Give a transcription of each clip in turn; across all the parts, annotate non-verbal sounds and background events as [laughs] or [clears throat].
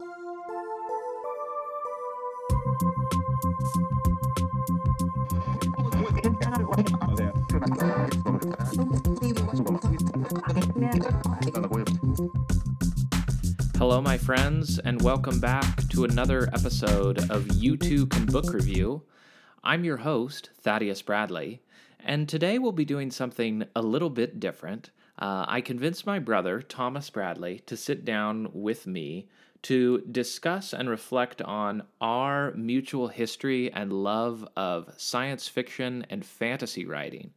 Hello, my friends, and welcome back to another episode of You Two Can Book Review. I'm your host, Thaddeus Bradley, and today we'll be doing something a little bit different. Uh, I convinced my brother, Thomas Bradley, to sit down with me to discuss and reflect on our mutual history and love of science fiction and fantasy writing.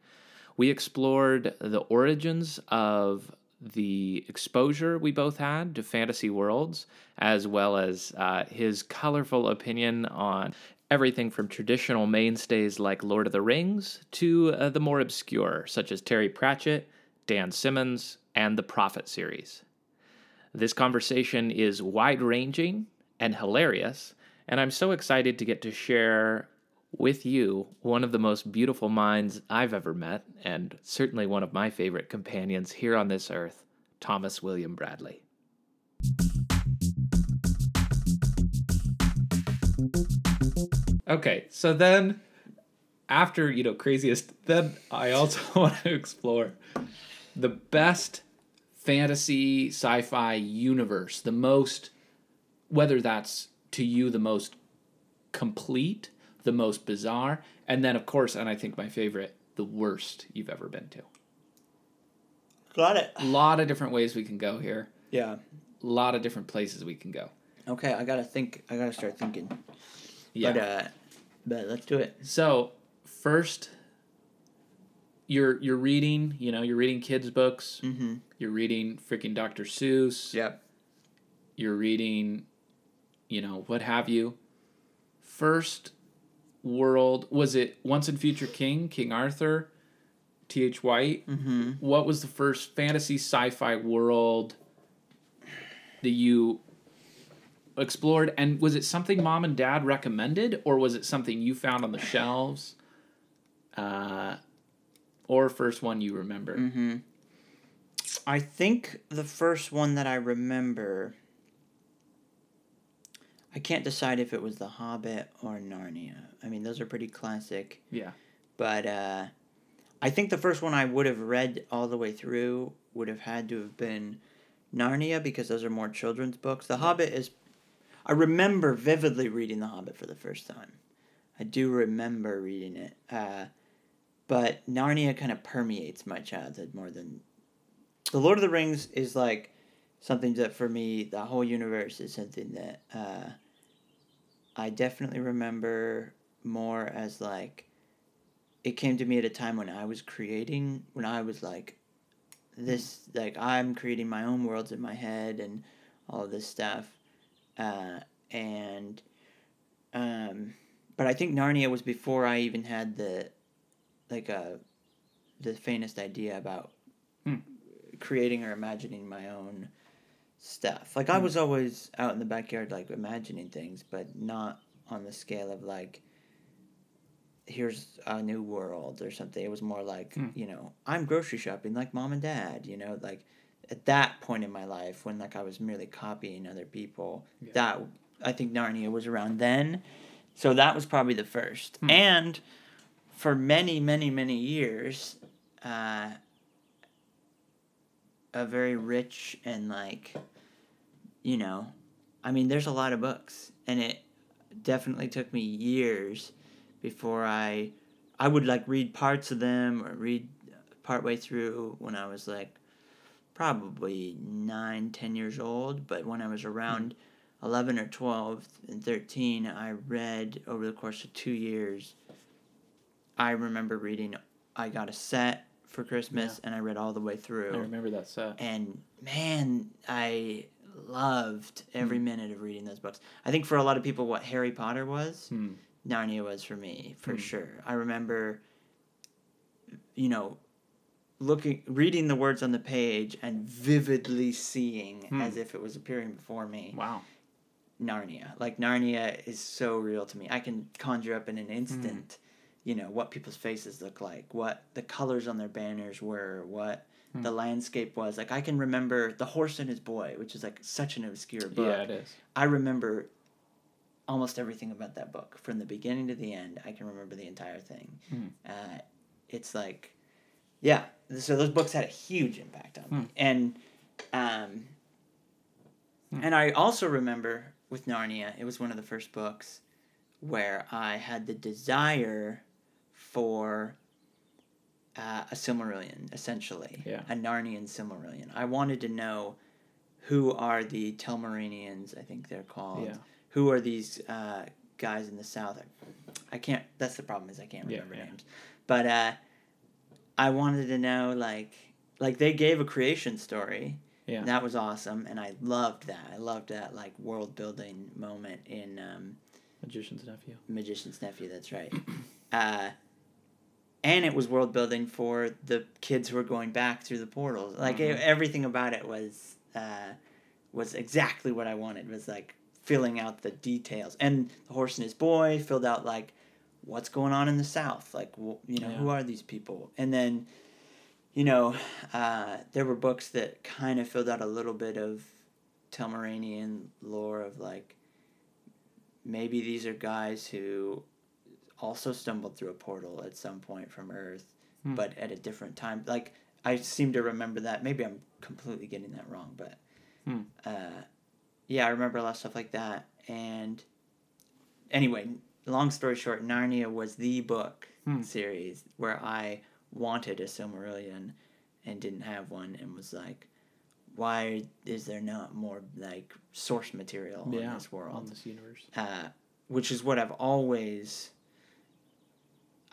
We explored the origins of the exposure we both had to fantasy worlds, as well as uh, his colorful opinion on everything from traditional mainstays like Lord of the Rings to uh, the more obscure, such as Terry Pratchett, Dan Simmons, and the Prophet series. This conversation is wide ranging and hilarious, and I'm so excited to get to share with you one of the most beautiful minds I've ever met, and certainly one of my favorite companions here on this earth, Thomas William Bradley. Okay, so then after, you know, craziest, then I also [laughs] want to explore the best fantasy sci-fi universe, the most whether that's to you the most complete, the most bizarre, and then of course, and I think my favorite, the worst you've ever been to. Got it. A lot of different ways we can go here. Yeah. A lot of different places we can go. Okay, I gotta think. I gotta start thinking. Yeah. But uh, but let's do it. So first, you're you're reading. You know, you're reading kids' books. Mm-hmm. You're reading freaking Dr. Seuss. Yep. You're reading, you know, what have you. First world was it Once and Future King, King Arthur, T. H. White. Mm-hmm. What was the first fantasy sci-fi world that you explored and was it something mom and dad recommended or was it something you found on the shelves uh, or first one you remember Mm-hmm. I think the first one that I remember. I can't decide if it was The Hobbit or Narnia. I mean, those are pretty classic. yeah But uh, I think the first one I would have read all the way through would have had to have been Narnia because those are more children's books. The Hobbit is. I remember vividly reading The Hobbit for the first time. I do remember reading it. Uh, but Narnia kind of permeates my childhood more than. The Lord of the Rings is like something that for me, the whole universe is something that uh, I definitely remember more as like it came to me at a time when I was creating, when I was like, this, like, I'm creating my own worlds in my head and all this stuff. Uh, and, um, but I think Narnia was before I even had the, like, uh, the faintest idea about Hmm. creating or imagining my own stuff. Like, I was always out in the backyard, like, imagining things, but not on the scale of, like, here's a new world or something. It was more like, Hmm. you know, I'm grocery shopping like mom and dad, you know, like at that point in my life when like I was merely copying other people. Yeah. That I think Narnia was around then. So that was probably the first. Hmm. And for many, many, many years, uh, a very rich and like, you know, I mean, there's a lot of books, and it definitely took me years before I, I would like read parts of them or read partway through when I was like, probably nine, ten years old. But when I was around eleven or twelve and thirteen, I read over the course of two years. I remember reading. I got a set for Christmas, and I read all the way through. I remember that set. And man i loved every minute of reading those books. I think for a lot of people what harry potter was Hmm. narnia was for me for Hmm. sure. I remember you know looking reading the words on the page and vividly seeing Hmm. as if it was appearing before me. Wow. Narnia. Like narnia is so real to me. I can conjure up in an instant you know what people's faces look like what the colors on their banners were what Hmm. the landscape was. Like I can remember The Horse and His Boy, which is like such an obscure book. Yeah, it is. I remember almost everything about that book from the beginning to the end. I can remember the entire thing. Hmm. Uh, it's like, yeah. So those books had a huge impact on me, Hmm. and um, Hmm. and I also remember with Narnia, it was one of the first books where I had the desire for uh, a Silmarillion, essentially, Yeah. a Narnian Silmarillion. I wanted to know who are the Telmarinians, I think they're called. Yeah. Who are these uh, guys in the south? I, I can't. That's the problem is I can't remember yeah. names. But uh, I wanted to know like like they gave a creation story. Yeah. And that was awesome, and I loved that. I loved that like world building moment in um, Magician's nephew. Magician's Nephew. That's right. [clears throat] and it was world building for the kids who were going back through the portals. Like e- Mhm. everything about it was uh, was exactly what I wanted. It Was like filling out the details, and the horse and his boy filled out like what's going on in the south. Like wh- you know Yeah. who are these people, and then you know uh, there were books that kind of filled out a little bit of Telmaranian lore of like maybe these are guys who also stumbled through a portal at some point from Earth, Hmm. but at a different time. Like I seem to remember that. Maybe I'm completely getting that wrong, but Hmm. uh, yeah, I remember a lot of stuff like that. And anyway, long story short, Narnia was the book Hmm. series where I wanted a Silmarillion and didn't have one, and was like. Why is there not more like source material in this world? On this universe. uh, which is what I've always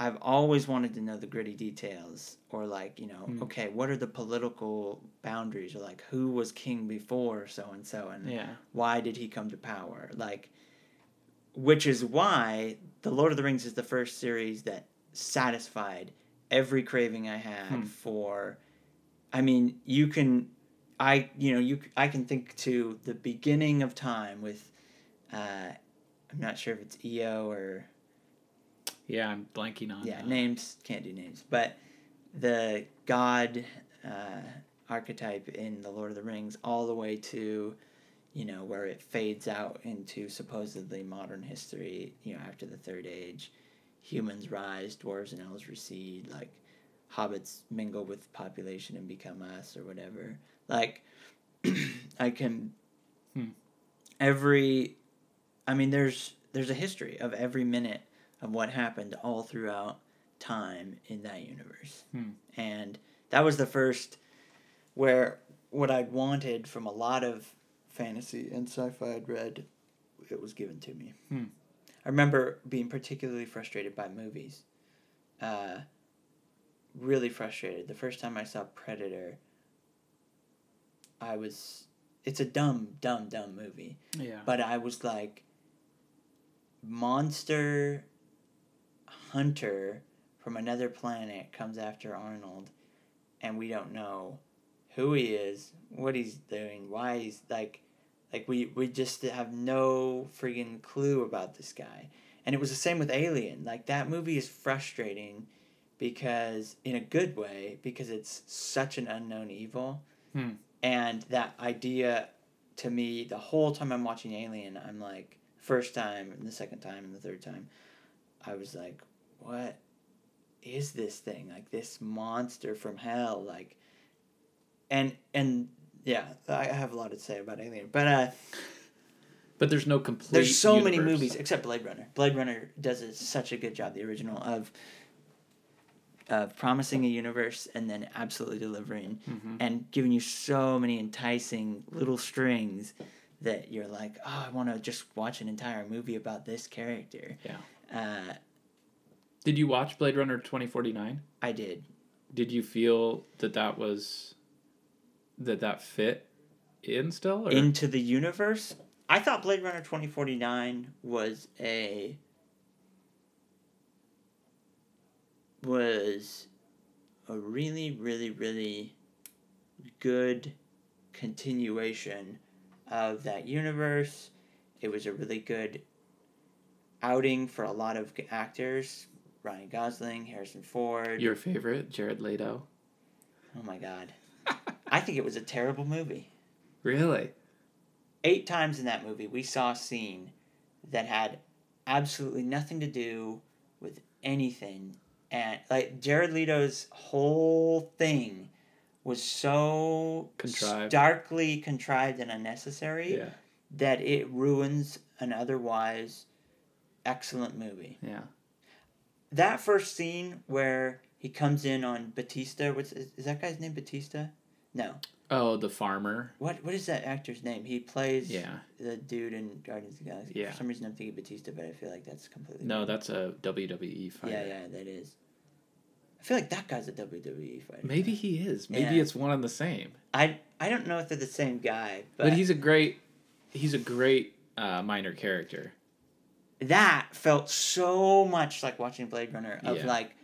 I've always wanted to know the gritty details or like, you know, Mm. okay, what are the political boundaries or like who was king before so and so and Yeah. why did he come to power? Like which is why The Lord of the Rings is the first series that satisfied every craving I had Hmm. for I mean, you can I you know, you I can think to the beginning of time with uh I'm not sure if it's EO or Yeah, I'm blanking on. yeah, uh, names can't do names, but the god uh, archetype in the Lord of the Rings, all the way to, you know, where it fades out into supposedly modern history. You know, after the Third Age, humans rise, dwarves and elves recede, like hobbits mingle with population and become us or whatever. Like, [clears throat] I can. Hmm. Every, I mean, there's there's a history of every minute of what happened all throughout time in that universe. Hmm. And that was the first where what I'd wanted from a lot of fantasy and sci-fi I'd read, it was given to me. Hmm. I remember being particularly frustrated by movies. Uh, really frustrated. The first time I saw Predator, I was. It's a dumb, dumb, dumb movie. Yeah. But I was like, monster hunter from another planet comes after Arnold, and we don't know who he is, what he's doing, why he's like, like we we just have no friggin' clue about this guy. And it was the same with Alien. Like that movie is frustrating because in a good way because it's such an unknown evil. Hmm. And that idea to me the whole time I'm watching Alien, I'm like first time and the second time and the third time, I was like, what is this thing? Like this monster from hell like and and yeah, I have a lot to say about Alien. But uh But there's no complete. there's so many movies except Blade Runner. Blade Runner does a, such a good job, the original of of promising a universe and then absolutely delivering Mhm. and giving you so many enticing little strings that you're like, oh, I want to just watch an entire movie about this character. Yeah. Uh, Did you watch Blade Runner 2049? I did. Did you feel that that was that that fit in still? Or? Into the universe. I thought Blade Runner 2049 was a was a really really really good continuation of that universe. It was a really good outing for a lot of actors. Ryan Gosling, Harrison Ford. Your favorite, Jared Leto. oh my god. [laughs] I think it was a terrible movie. Really? Eight times in that movie, we saw a scene that had absolutely nothing to do with anything. And, like, Jared Leto's whole thing was so Contrived. starkly contrived and unnecessary Yeah. that it ruins an otherwise excellent movie. Yeah. That first scene where he comes in on Batista, what's is, is that guy's name Batista? No. Oh, the farmer. What what is that actor's name? He plays Yeah. the dude in Guardians of the Galaxy. Yeah. For some reason I'm thinking Batista, but I feel like that's completely No, that's a WWE fighter. Yeah, yeah, that is. I feel like that guy's a WWE fighter. Maybe he is. Maybe Yeah. it's one and the same. I I don't know if they're the same guy, but, But, he's a great he's a great uh, minor character. That felt so much like watching Blade Runner of Yeah. like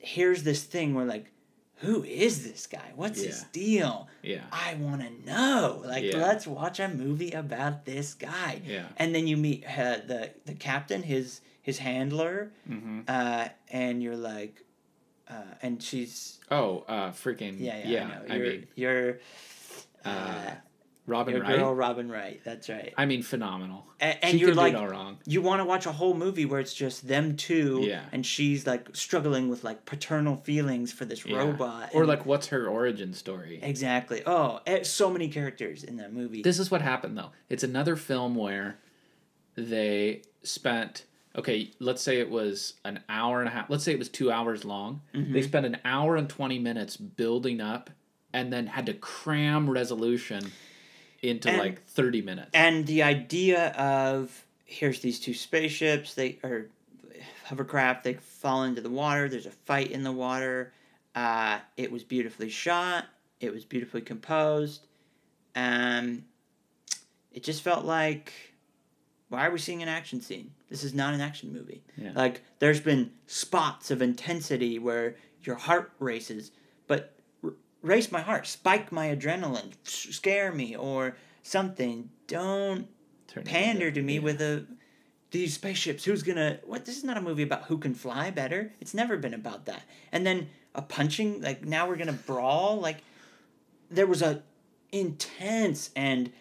here's this thing where like who is this guy? What's his deal? Yeah. I want to know. Like Yeah. let's watch a movie about this guy. Yeah. And then you meet uh, the the captain, his his handler, Mm-hmm. uh, and you're like, uh, and she's Oh, uh, freaking yeah yeah, yeah. I, know. I, You're, mean, you're uh, uh, Robin your Wright. girl Robin Wright. That's right. I mean, phenomenal. And, and she you're like, do no wrong. you want to watch a whole movie where it's just them two, Yeah. and she's like struggling with like paternal feelings for this Yeah. robot, Or like, what's her origin story? exactly. Oh, eh, so many characters in that movie. This is what happened though. It's another film where they spent okay, let's say it was an hour and a half. Let's say it was 2 hours long. Mm-hmm. They spent an hour and 20 minutes building up and then had to cram resolution into And- like 30 minutes. and the idea of here's these two spaceships they are hovercraft they fall into the water there's a fight in the water uh, it was beautifully shot it was beautifully composed um, it just felt like why are we seeing an action scene this is not an action movie Yeah. like there's been spots of intensity where your heart races but race my heart spike my adrenaline scare me or something don't Turn pander to me yeah. with a these spaceships who's gonna what this is not a movie about who can fly better it's never been about that and then a punching like now we're gonna brawl like there was a intense and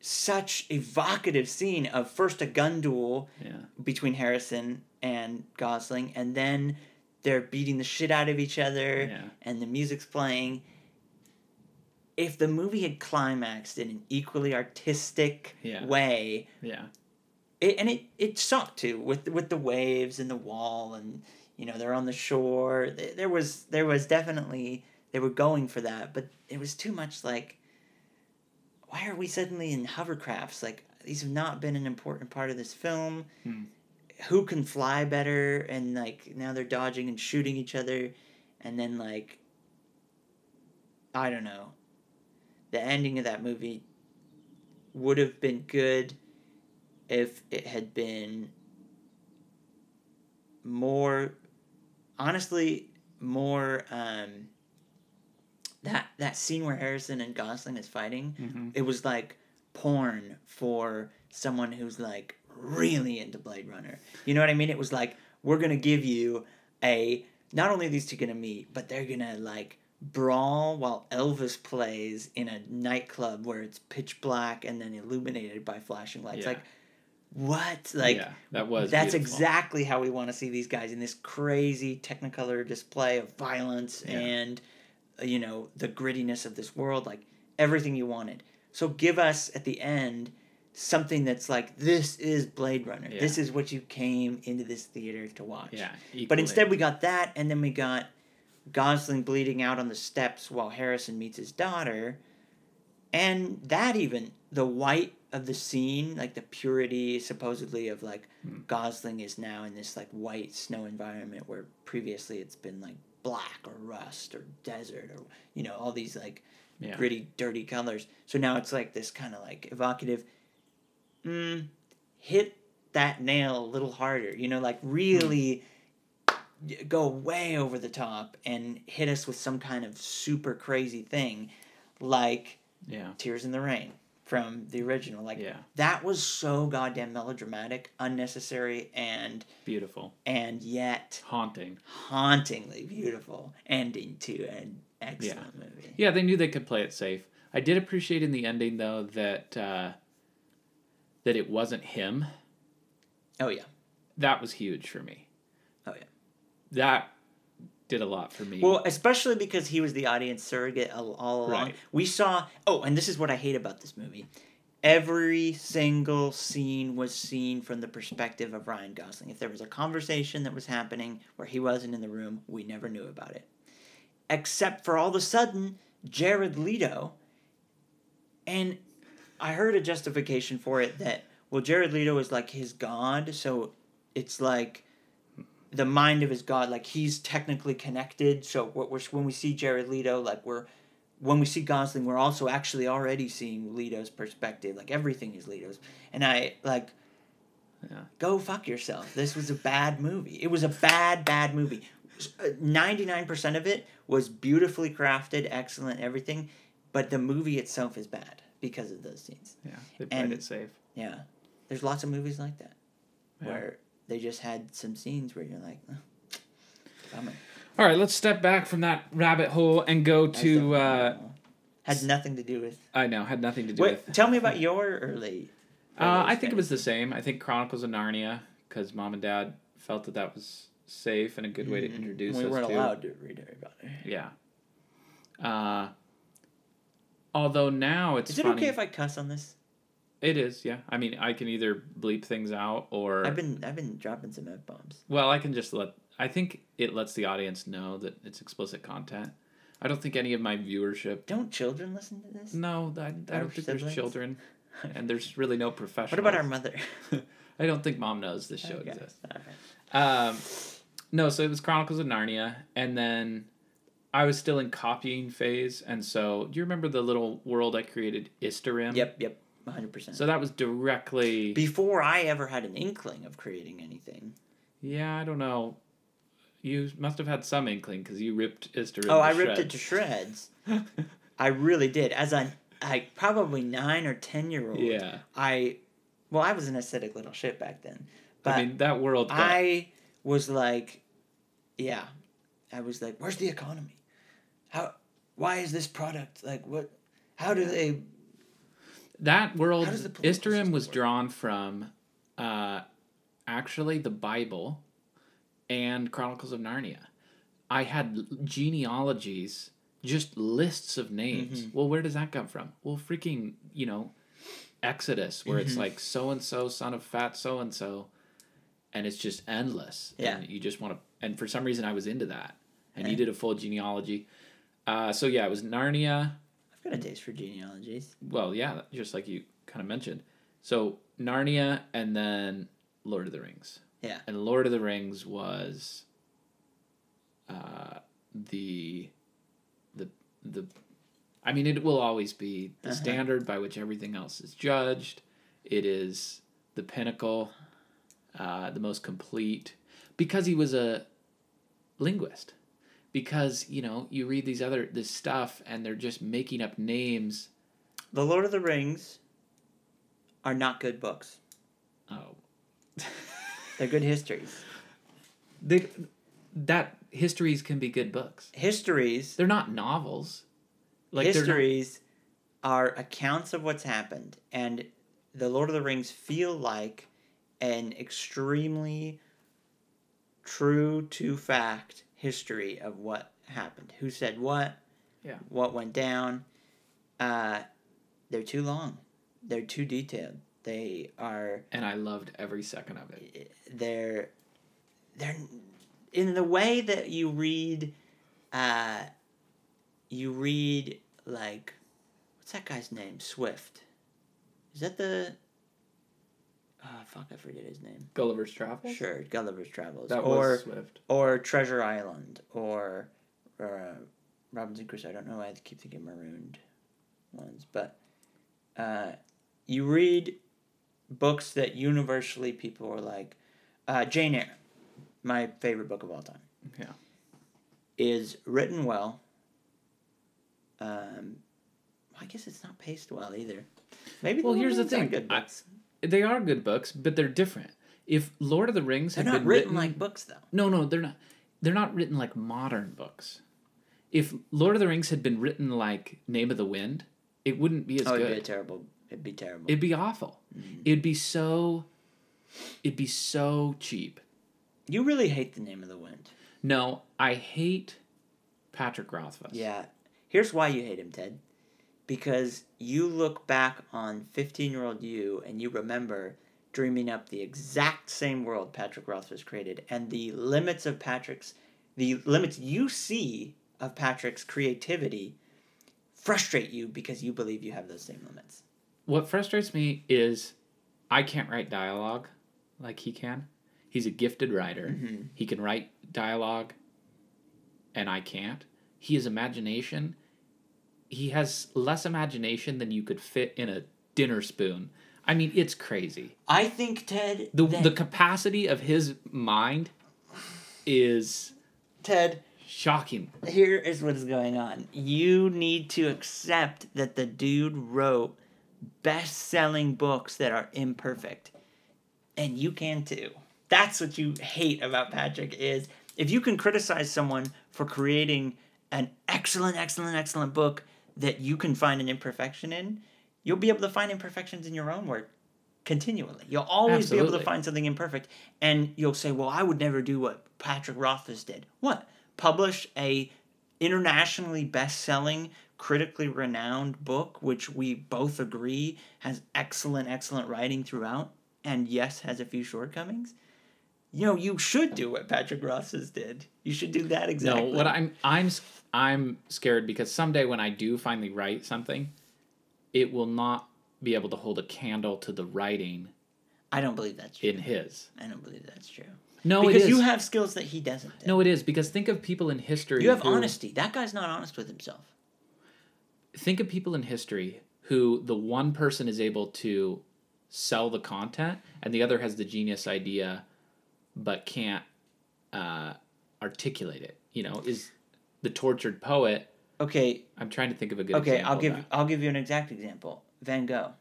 such evocative scene of first a gun duel Yeah. between harrison and gosling and then they're beating the shit out of each other Yeah. and the music's playing if the movie had climaxed in an equally artistic Yeah. way Yeah. it, and it it sought to with with the waves and the wall and you know they're on the shore there was there was definitely they were going for that but it was too much like why are we suddenly in hovercrafts like these have not been an important part of this film Hmm. Who can fly better and like now they're dodging and shooting each other and then like i don't know the ending of that movie would have been good if it had been more honestly more um that that scene where Harrison and Gosling is fighting Mhm. it was like porn for someone who's like really into Blade Runner. You know what I mean? It was like we're gonna give you a not only are these two gonna meet, but they're gonna like brawl while Elvis plays in a nightclub where it's pitch black and then illuminated by flashing lights. Yeah. Like what? Like yeah, that was that's beautiful. exactly how we want to see these guys in this crazy technicolor display of violence Yeah. and you know the grittiness of this world like everything you wanted so give us at the end something that's like this is blade runner Yeah. this is what you came into this theater to watch Yeah. Equally. but instead we got that and then we got gosling bleeding out on the steps while harrison meets his daughter and that even the white of the scene like the purity supposedly of like Hmm. gosling is now in this like white snow environment where previously it's been like black or rust or desert or you know all these like yeah. gritty dirty colors so now it's like this kind of like evocative mm, hit that nail a little harder you know like really go way over the top and hit us with some kind of super crazy thing like Yeah. Tears in the Rain from the original. Like Yeah. that was so goddamn melodramatic, unnecessary, and Beautiful. and yet Haunting. hauntingly beautiful ending to and excellent movie. Yeah, they knew they could play it safe. I did appreciate in the ending though that uh, that it wasn't him. Oh yeah. That was huge for me. Oh yeah. That did a lot for me. Well, especially because he was the audience surrogate all, all along. Right. We saw. Oh, and this is what I hate about this movie. Every single scene was seen from the perspective of Ryan Gosling. If there was a conversation that was happening where he wasn't in the room, we never knew about it. Except for all of a sudden, Jared Leto. And I heard a justification for it that, well, Jared Leto is like his god, so it's like the mind of his god like he's technically connected. So what we're when we see jared leto like we're when we see gosling we're also actually already seeing leto's perspective. Like everything is leto's. And i like Yeah. go fuck yourself. This was a bad movie. It was a bad bad movie. Uh, 99% of it was beautifully crafted excellent everything but the movie itself is bad because of those scenes yeah, they played and- it safe. yeah there's lots of movies like that Yeah. where they just had some scenes where you're like oh, bummer All right, let's step back from that rabbit hole and go to. Uh, had nothing to do with. I know had nothing to do Wait, with. tell me about your early. Uh, I think it was the same. I think Chronicles of Narnia because mom and dad felt that that was safe and a good way to Mhm. introduce We us weren't to. allowed to read everybody. Yeah. Uh, although now it's Is it funny. okay if I cuss on this? It is, yeah. I mean, I can either bleep things out or I've been I've been dropping some f bombs. well, I can just let. I think it lets the audience know that it's explicit content. I don't think any of my viewership. Don't children listen to this? No, I, I don't think there's children, [laughs] and there's really no professional. What about our mother? [laughs] I don't think mom knows this show Okay, exists. right. Um, no, so it was Chronicles of Narnia, and then I was still in copying phase, and so do you remember the little world I created, Istarim? Yep, yep, one hundred percent. So that was directly. Before I ever had an inkling of creating anything. yeah, I don't know. You must have had some inkling because you ripped Istarim. Oh, I ripped it to shreds. [laughs] I really did. As a like probably nine or ten year old. yeah, I, well, I was an aesthetic little shit back then. But I mean that world. Got, I was like, yeah, I was like, where's the economy? How? Why is this product like what? How do they? that world, the was work? drawn from, uh, actually the Bible, and Chronicles of Narnia. I had genealogies, just lists of names. Mm-hmm. Well, where does that come from? Well, freaking, you know, Exodus, where it's Mhm. like so and so, son of fat so and so, and it's just endless. Yeah. And you just want to, and for some reason I was into that, and you did a full genealogy. Uh, so yeah, it was Narnia. I've got a taste for genealogies. Well, yeah, just like you kind of mentioned. So Narnia and then Lord of the Rings. Yeah. And Lord of the Rings was uh, the the the I mean it will always be the Uh-huh. standard by which everything else is judged. It is the pinnacle, uh, the most complete because he was a linguist. Because, you know, you read these other this stuff and they're just making up names The Lord of the Rings are not good books. Oh. They're good histories. [laughs] they that histories can be good books. Histories. They're not novels. Like they're not- histories are accounts of what's happened, and the Lord of the Rings feel like an extremely true to fact history of what happened, who said what, Yeah. what went down. Uh, they're too long. They're too detailed. They are and I loved every second of it. they're they're in the way that you read uh you read like what's that guy's name swift is that the oh fuck i forget his name Gulliver's Travels. sure gulliver's travels That or was Swift. or treasure island or or uh, robinson crusoe i don't know why i keep thinking marooned ones but uh you read books that universally people are like uh, jane eyre my favorite book of all time Yeah. is written well um i guess it's not paced well either maybe Well, Lord here's the thing. good I- books. They are good books, but they're different. If Lord of the Rings they're had not been written like books though No, no, they're not. They're not written like modern books. if Lord of the Rings had been written like Name of the Wind, it wouldn't be as Oh, good. it'd be a terrible. It'd be terrible. It'd be awful. Mm-hmm. It'd be so. It'd be so cheap. you really hate the name of the wind. No, I hate Patrick Rothfuss. Yeah. Here's why you hate him, Ted. Because you look back on 15 year old you and you remember dreaming up the exact same world Patrick Rothfuss created, and the limits of Patrick's, the limits you see of Patrick's creativity frustrate you because you believe you have those same limits. What frustrates me is I can't write dialogue like he can. He's a gifted writer. Mm-hmm. He can write dialogue, and I can't. He has imagination. He has less imagination than you could fit in a dinner spoon. I mean, it's crazy. I think, Ted, The, that- the capacity of his mind is Ted, shocking. here is what is going on. You need to accept that the dude wrote best-selling books that are imperfect. And you can too. That's what you hate about Patrick is if you can criticize someone for creating an excellent excellent excellent book that you can find an imperfection in, you'll be able to find imperfections in your own work continually. You'll always be able to find something imperfect and you'll say, "Well, I would never do what Patrick Rothfuss did." What? Publish a internationally best-selling, critically renowned book which we both agree has excellent excellent writing throughout and yes has a few shortcomings? You know, you should do what Patrick Rothfuss did. You should do that exactly. No, what I'm I'm I'm scared because someday when I do finally write something, it will not be able to hold a candle to the writing I don't believe that's true. in his. I don't believe that's true. No, because it is. you have skills that he doesn't. no, it is because think of people in history. you have who- honesty. That guy's not honest with himself. Think of people in history who the one person is able to sell the content and the other has the genius idea, but can't uh, articulate it. You know, is the tortured poet. Okay, I'm trying to think of a good. okay, example I'll give. I'll give you an exact example. Van Gogh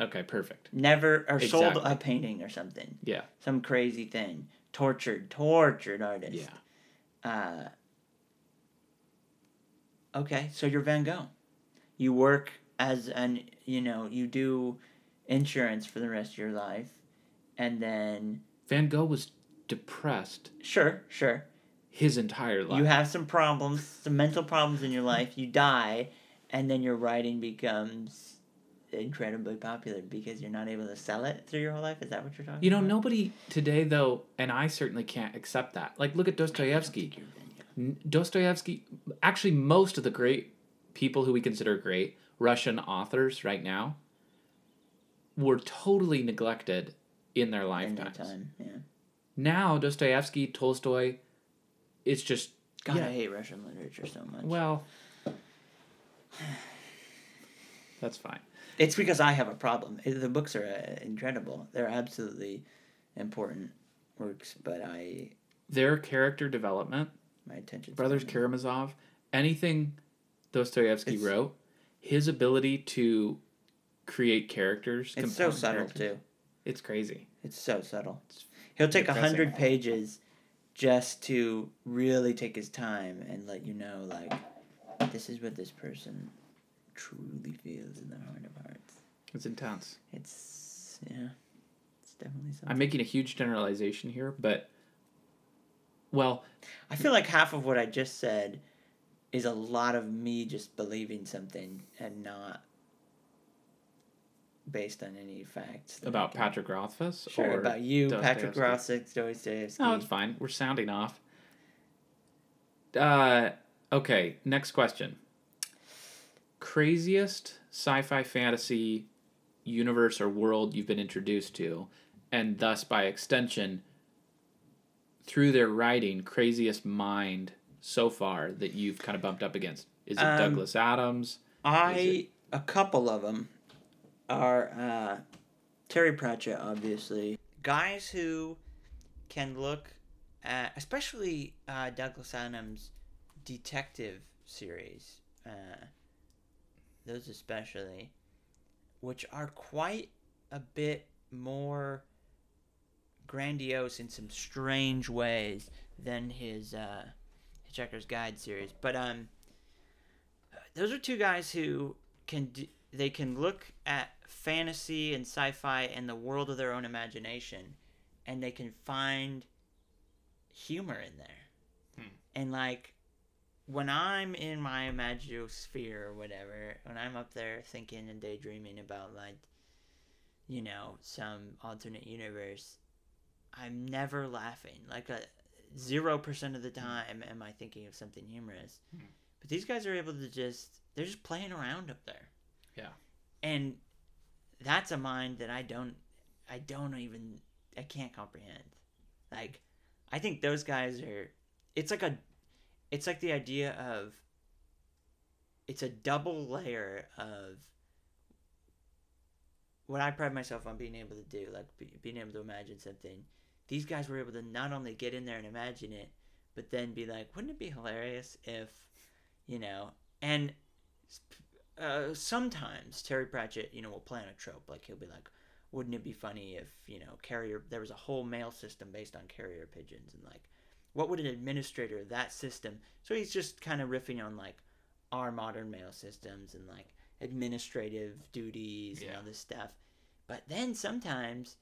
Okay, perfect. never or sold a painting or something, Yeah, some crazy thing. Tortured, tortured artist. yeah. Uh, okay, so you're Van Gogh. You work as an you know you do insurance for the rest of your life, and then Van Gogh was depressed sure, sure, his entire life. you have some problems, some mental problems in your life. You die, and then your writing becomes incredibly popular because you're not able to sell it through your whole life. Is that what you're talking? You know, about? nobody today, though, and I certainly can't accept that. Like, look at Dostoevsky. Dostoevsky, actually, most of the great people who we consider great Russian authors right now were totally neglected in their In their time, yeah. Now, Dostoevsky, Tolstoy, it's just, God, Yeah. I hate Russian literature so much. well, that's fine. It's because I have a problem. The books are uh, incredible. They're absolutely important works, but I Their character development, my attention. Brothers Karamazov, anything Dostoevsky It's- wrote, his ability to create characters, It's so subtle characters, too. It's crazy. It's so subtle. He'll take a hundred pages just to really take his time and let you know, like, this is what this person truly feels in their heart of hearts. It's intense. It's yeah, it's definitely something. I'm making a huge generalization here, but well, I feel like half of what I just said is a lot of me just believing something and not based on any facts. about can- Patrick Rothfuss Sure, or about you, Patrick Rothfuss, Dostoevsky. No, it's fine. We're sounding off. Uh, okay. Next question. Craziest sci-fi fantasy universe or world you've been introduced to, and thus by extension, through their writing, craziest mind so far that you've kind of bumped up against. Is it Um, Douglas Adams? I a couple of them are uh, Terry Pratchett, obviously. Guys who can look at, especially uh, Douglas Adams' detective series, uh, those especially, which are quite a bit more grandiose in some strange ways than his uh, Hitchhiker's Guide series. But um, those are two guys who can d- they can look at fantasy and sci-fi and the world of their own imagination, and they can find humor in there. Hmm. And like when I'm in my imaginosphere or whatever, when I'm up there thinking and daydreaming about like, you know, some alternate universe, I'm never laughing. Like a zero percent of the time am I thinking of something humorous. Hmm. But these guys are able to just they're just playing around up there. Yeah. And that's a mind that I don't I don't even I can't comprehend. Like I think those guys are it's like a it's like the idea of it's a double layer of what I pride myself on being able to do, like be, being able to imagine something. These guys were able to not only get in there and imagine it, but then be like, wouldn't it be hilarious if, you know, and uh, sometimes Terry Pratchett, you know, will play on a trope. Like he'll be like, wouldn't it be funny if, you know, carrier, there was a whole mail system based on carrier pigeons and like, what would an administrator of that system? So he's just kind of riffing on like our modern mail systems and like administrative duties and all this stuff. But then sometimes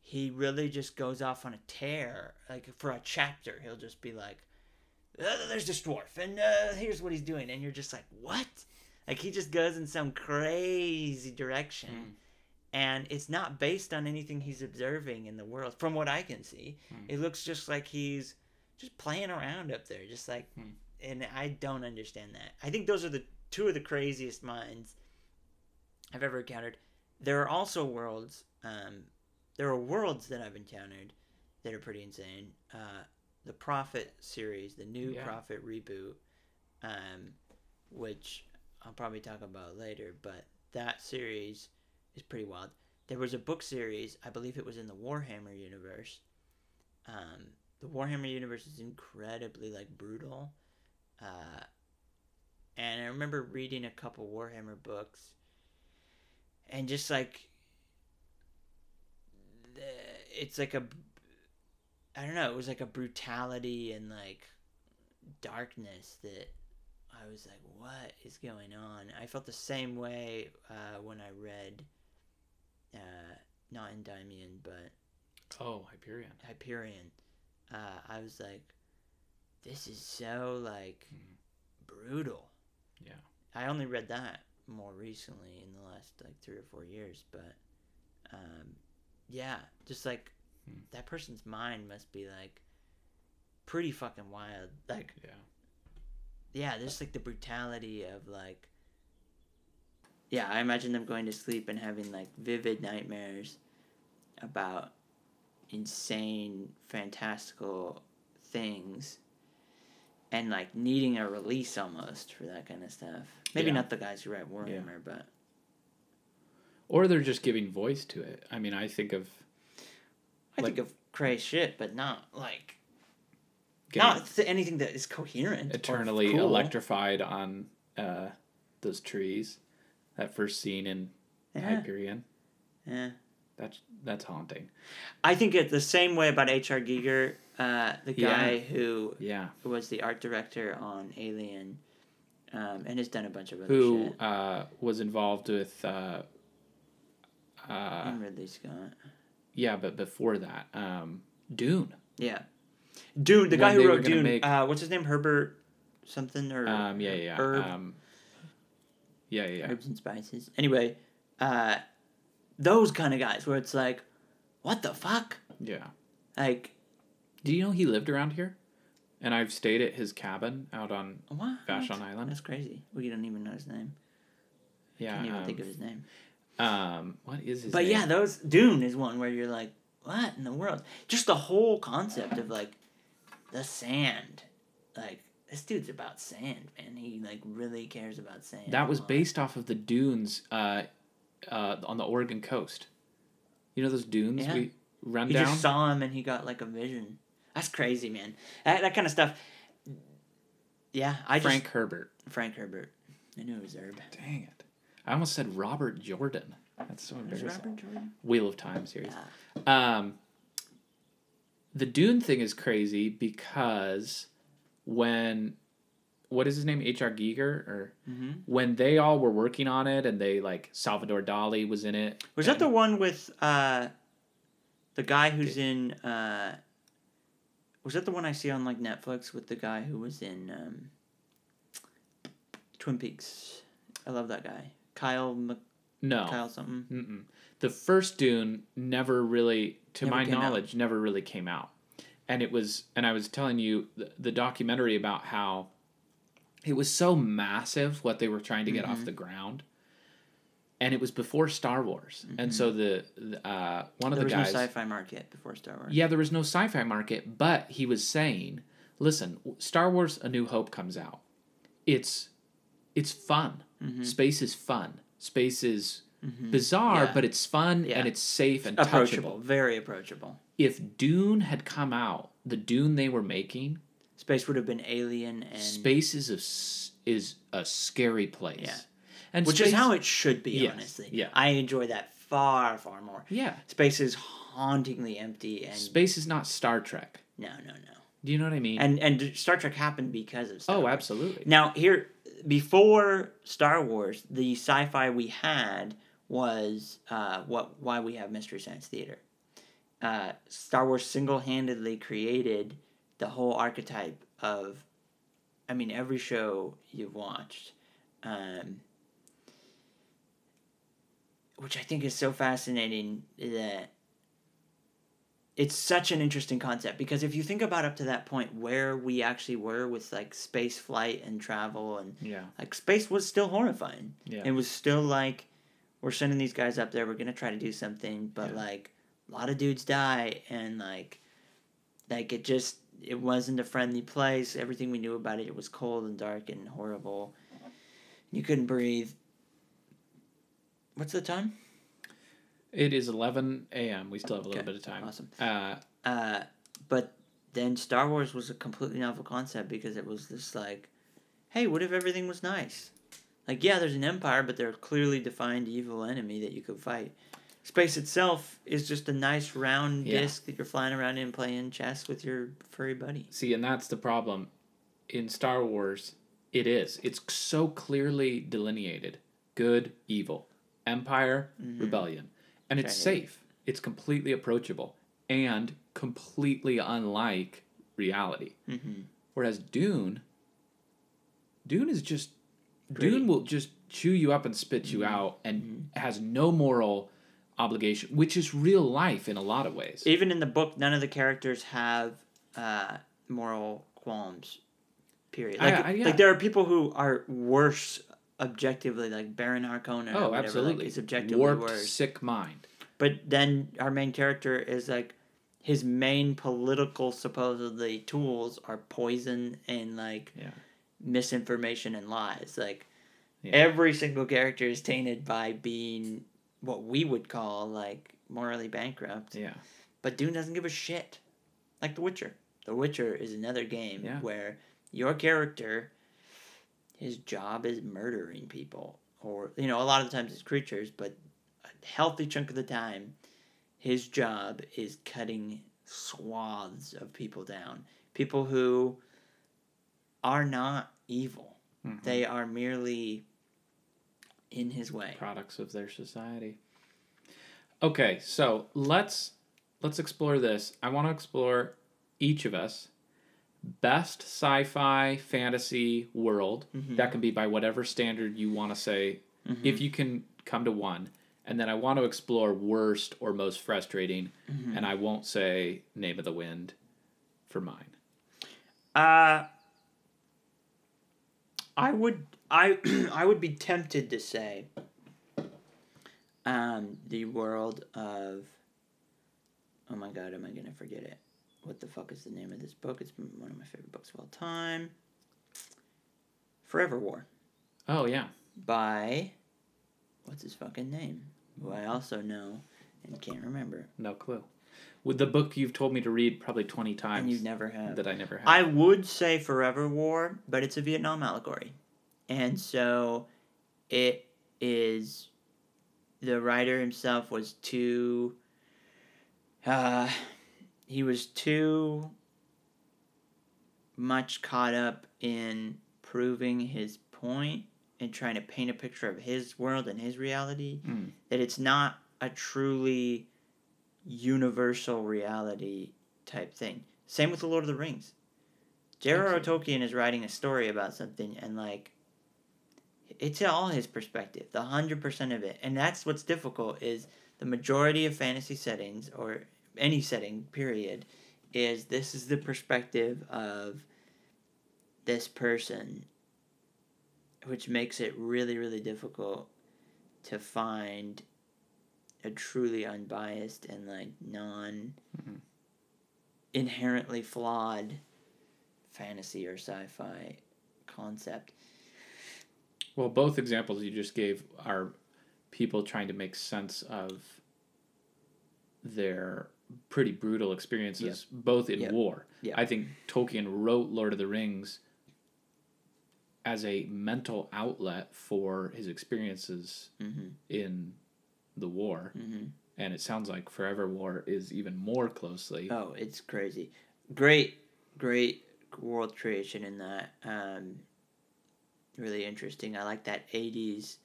he really just goes off on a tear. Like for a chapter, he'll just be like, uh, "There's this dwarf, and uh, here's what he's doing," and you're just like, "What?" Like he just goes in some crazy direction. Mm. And it's not based on anything he's observing in the world. From what I can see, Hmm. it looks just like he's just playing around up there, just like. Hmm. And I don't understand that. I think those are the two of the craziest minds I've ever encountered. There are also worlds. Um, there are worlds that I've encountered that are pretty insane. Uh, the Prophet series, the new Yeah. Prophet reboot, um, which I'll probably talk about later, but that series is pretty wild. There was a book series, I believe it was in the Warhammer universe. Um, the Warhammer universe is incredibly like brutal, uh, and I remember reading a couple Warhammer books, and just like the- it's like a I don't know, it was like a brutality and like darkness that I was like, what is going on? I felt the same way uh, when I read, uh, not Endymion, but Oh, Hyperion. Hyperion. Uh, I was like, this is so like Mhm. brutal. Yeah. I only read that more recently in the last like three or four years, but um, yeah, just like Hmm. that person's mind must be like pretty fucking wild. Like, Yeah. Yeah, there's like the brutality of like, yeah, I imagine them going to sleep and having like vivid nightmares about insane, fantastical things. And like needing a release almost for that kind of stuff. Maybe Yeah. not the guys who write Warhammer, but Or they're just giving voice to it. I mean, I think of I Like- think of crazy shit, but not like not th- anything that is coherent. eternally cool. electrified on uh, those trees. That first scene in Yeah. Hyperion. Yeah. That's that's haunting. I think it the same way about H.R. Giger, uh, the Yeah. guy who Yeah. was the art director on Alien, um, and has done a bunch of other Who shit. uh, was involved with uh, uh, and Ridley Scott. yeah, but before that, um, Dune. Yeah. Dune, the guy who wrote Dune, make- uh, what's his name? Herbert something or Um, yeah, yeah, yeah. Herb. Um, yeah, yeah, yeah. herbs and spices. Anyway, uh, those kind of guys where it's like, what the fuck? yeah. Like, Do you know he lived around here? And I've stayed at his cabin out on what? Vashon Island. That's crazy. We don't even know his name. Yeah. Can't even um, think of his name. um, what is his But name? yeah, those Dune is one where you're like, what in the world? Just the whole concept of like the sand. Like this dude's about sand, man. He like really cares about sand. That was based off of the dunes uh, uh, on the Oregon coast. You know those dunes Yeah. we run He down? just saw him and he got like a vision. That's crazy, man. That, that kind of stuff. Yeah, I Frank just Herbert. Frank Herbert. I knew it was Herb. Dang it. I almost said Robert Jordan. That's so embarrassing. Robert Jordan? Wheel of Time series. Yeah. Um, the Dune thing is crazy because when what is his name H.R. Giger or Mm-hmm. when they all were working on it and they like Salvador Dali was in it. Was that the one with uh, the guy who's in? Uh, was that the one I see on like Netflix with the guy who was in um, Twin Peaks? I love that guy, Kyle. Mc- no Kyle something. Mm-mm. The first Dune never really, to Never my came out. knowledge, never really came out. And it was, and I was telling you the, the documentary about how it was so massive what they were trying to get off Mhm. the ground. And it was before Star Wars. And so the, the uh, one of There the was no sci-fi market before Star Wars. Yeah, there was no sci fi market, but he was saying, listen, Star Wars A New Hope comes out. It's it's fun. Mhm. Space is fun. Space is Mhm. bizarre, Yeah. but it's fun Yeah. and it's safe and approachable, touchable. very approachable. If Dune had come out, the Dune they were making, Space would have been alien and space is a, is a scary place. Yeah. And which space, is how it should be. Yes, Honestly, yeah. I enjoy that far, far more. Yeah. Space is hauntingly empty and Space is not Star Trek. no, no, no. Do you know what I mean? And and Star Trek happened because of Star oh, Wars. absolutely. Now here, before Star Wars, the sci-fi we had was uh, what why we have Mystery Science Theater. Uh, Star Wars single-handedly created the whole archetype of, I mean, every show you've watched, um, which I think is so fascinating that it's such an interesting concept because if you think about up to that point where we actually were with like space flight and travel and Yeah. like space was still horrifying Yeah. it was still like we're sending these guys up there we're gonna try to do something but Yeah. like a lot of dudes die and like like it just it wasn't a friendly place everything we knew about it it was cold and dark and horrible you couldn't breathe what's the time It is 11 a.m. We still have a little Okay, bit of time. awesome. Uh, Uh, but then Star Wars was a completely novel concept because it was just like, hey, what if everything was nice? Like, yeah, there's an empire, but there's a clearly defined evil enemy that you could fight. Space itself is just a nice round Yeah. disc that you're flying around in playing chess with your furry buddy. See, and that's the problem. In Star Wars, it is. It's so clearly delineated good, evil, empire, rebellion. And it's safe. It's completely approachable and completely unlike reality. Mm-hmm. Whereas Dune, Dune is just, Gritty. Dune will just chew you up and spit you out and has no moral obligation, which is real life in a lot of ways. Even in the book, none of the characters have uh, moral qualms. Period. Like, I- yeah. like there are people who are worse objectively, like Baron Harkonnen. oh, whatever, absolutely. Like, is objectively Warped, worse. sick mind. But then our main character is like his main political supposedly tools are poison and like Yeah. Misinformation and lies. Like Yeah. every single character is tainted by being what we would call like morally bankrupt. Yeah. But Dune doesn't give a shit. Like The Witcher. The Witcher is another game Yeah. where your character, his job is murdering people. Or, you know, a lot of the times it's creatures, but a healthy chunk of the time, his job is cutting swaths of people down. People who are not evil, Mhm. they are merely in his way. products of their society. Okay, so let's let's explore this. I want to explore each of us best sci-fi fantasy world. Mhm. That can be by whatever standard you want to say. Mhm. If you can come to one, and then I want to explore worst or most frustrating, Mhm. and I won't say name of the wind for mine. Uh, I would I [clears throat] I would be tempted to say um the world of oh my god am I gonna forget it? What the fuck is the name of this book? It's one of my favorite books of all time. Forever War. Oh yeah, by what's his fucking name? Who I also know and can't remember. No clue. With the book you've told me to read probably twenty times and you never have that I never have. I would say Forever War, but it's a Vietnam allegory. And so it is the writer himself was too uh he was too much caught up in proving his point and trying to paint a picture of his world and his reality Mm. that it's not a truly universal reality type thing. Same with the Lord of the Rings. J.R.R. Tolkien is writing a story about something and like it's all his perspective, the hundred percent of it. And that's what's difficult is the majority of fantasy settings or any setting, period, is this is the perspective of this person which makes it really, really difficult to find a truly unbiased and like non Mhm. inherently flawed fantasy or sci-fi concept. Well, both examples you just gave are people trying to make sense of their pretty brutal experiences, both in Yep. war. Yep. I think Tolkien wrote Lord of the Rings as a mental outlet for his experiences Mhm. in the war. Mhm. And it sounds like Forever War is even more closely. Oh, it's crazy. Great, great world creation in that. Um, really interesting. I like that 80s,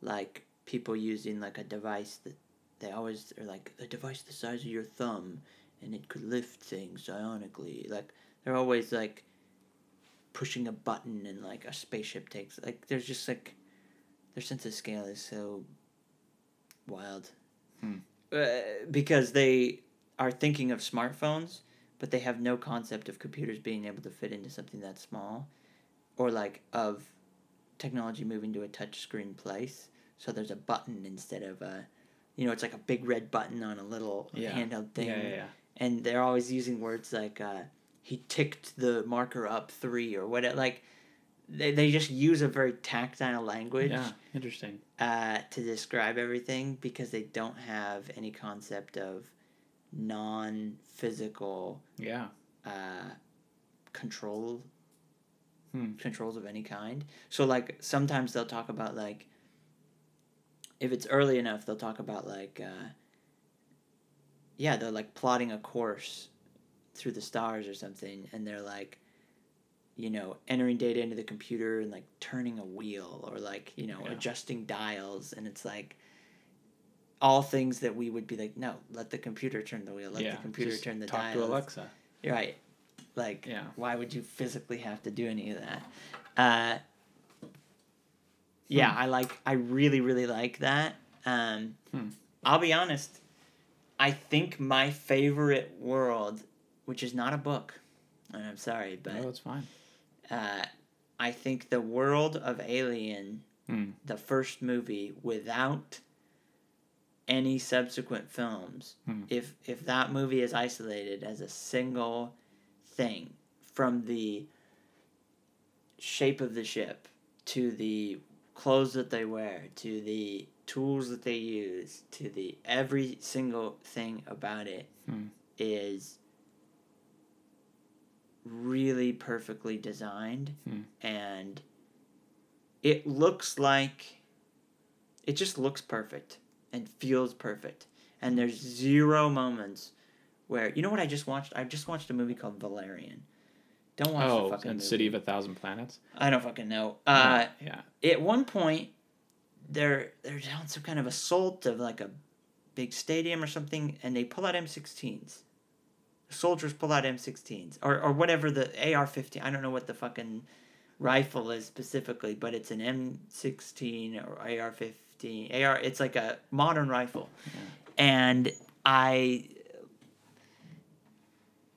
like people using like a device that they always are like a device the size of your thumb and it could lift things ionically. Like they're always like pushing a button and like a spaceship takes like there's just like their sense of scale is so wild. Hmm. Uh, because they are thinking of smartphones, but they have no concept of computers being able to fit into something that small, or like of technology moving to a touchscreen place. So there's a button instead of a, you know, it's like a big red button on a little Yeah. handheld thing. Yeah, yeah, yeah. And they're always using words like, uh, he ticked the marker up three or what. it Like, they, they just use a very tactile language Yeah, interesting. uh, to describe everything because they don't have any concept of non physical Yeah. uh, control Hmm. controls of any kind. So like sometimes they'll talk about like if it's early enough they'll talk about like uh, yeah they're like plotting a course through the stars or something and they're like you know entering data into the computer and like turning a wheel or like you know Yeah. adjusting dials and it's like all things that we would be like no let the computer turn the wheel let yeah. the computer turn the talk dials to Alexa. you're right. Like, Yeah. why would you physically have to do any of that? Uh, yeah, Hmm. I like. I really, really like that. Um, Hmm. I'll be honest. I think my favorite world, which is not a book, and I'm sorry, but No, it's fine. Uh, I think the world of Alien, Hmm. the first movie, without any subsequent films, Hmm. if if that movie is isolated as a single thing from the shape of the ship to the clothes that they wear to the tools that they use to the every single thing about it is Hmm. Really perfectly designed Hmm. and it looks like it just looks perfect and feels perfect and there's zero moments where you know what I just watched I just watched a movie called Valerian don't watch the Oh, fucking and movie. City of a Thousand Planets. I don't fucking know uh yeah. at one point they're they're on some kind of assault of like a big stadium or something and they pull out M16s. Soldiers pull out M16s or or whatever the AR-15 I don't know what the fucking rifle is specifically but it's an M16 or AR-15 AR it's like a modern rifle. And I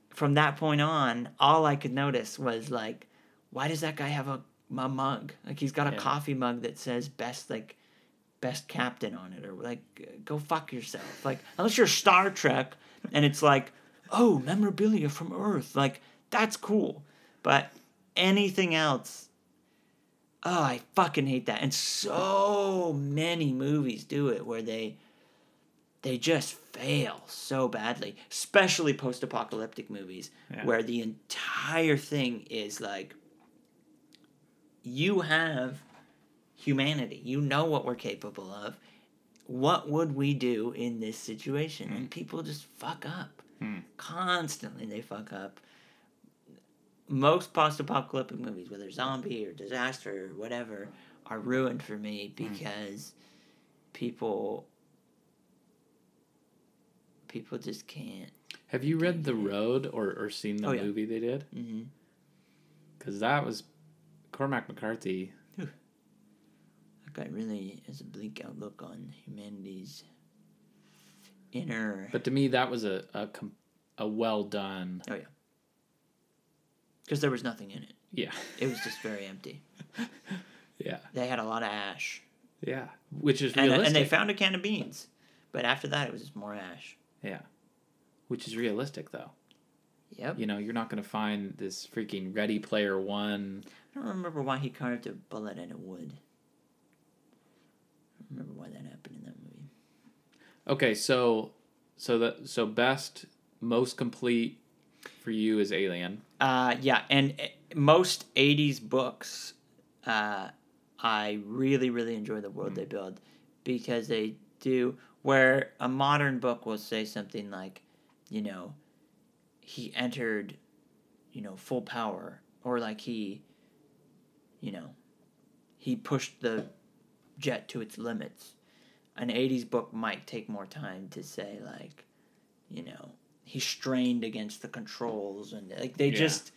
from that point on all I could notice was like why does that guy have a, a mug? Like he's got a Yeah. coffee mug that says best like best captain on it or like go fuck yourself. Like unless you're Star Trek and it's like oh memorabilia from Earth like that's cool. But anything else oh I fucking hate that. And so many movies do it where they they just fail so badly, especially post-apocalyptic movies Yeah. where the entire thing is like you have humanity. You know what we're capable of. What would we do in this situation? And mm-hmm. people just fuck up. Constantly they fuck up. most post-apocalyptic movies, whether zombie or disaster or whatever, are ruined for me Hmm. because people people just can't. Have you read The Road or, or seen the Oh, yeah. movie they did? Because that was Cormac McCarthy. That guy really has a bleak outlook on humanity's inner. But to me, that was a a, a well done. oh yeah, because there was nothing in it. Yeah, It was just very empty. [laughs] yeah, They had a lot of ash, yeah. Which is and, realistic. and they found a can of beans, but after that it was just more ash. yeah, which is realistic though. Yep. You know, you're not going to find this freaking Ready Player One. I don't remember why he carved a bullet in a wood. I don't remember why that happened in that movie. Okay, so so that so best most complete for you is Alien. Uh, yeah, and uh, most '80s books, uh, I really, really enjoy the world they build because they do. Where a modern book will say something like, you know, he entered, you know, full power, or like he, you know, he pushed the jet to its limits. An '80s book might take more time to say like, you know, he strained against the controls and like they Yeah. just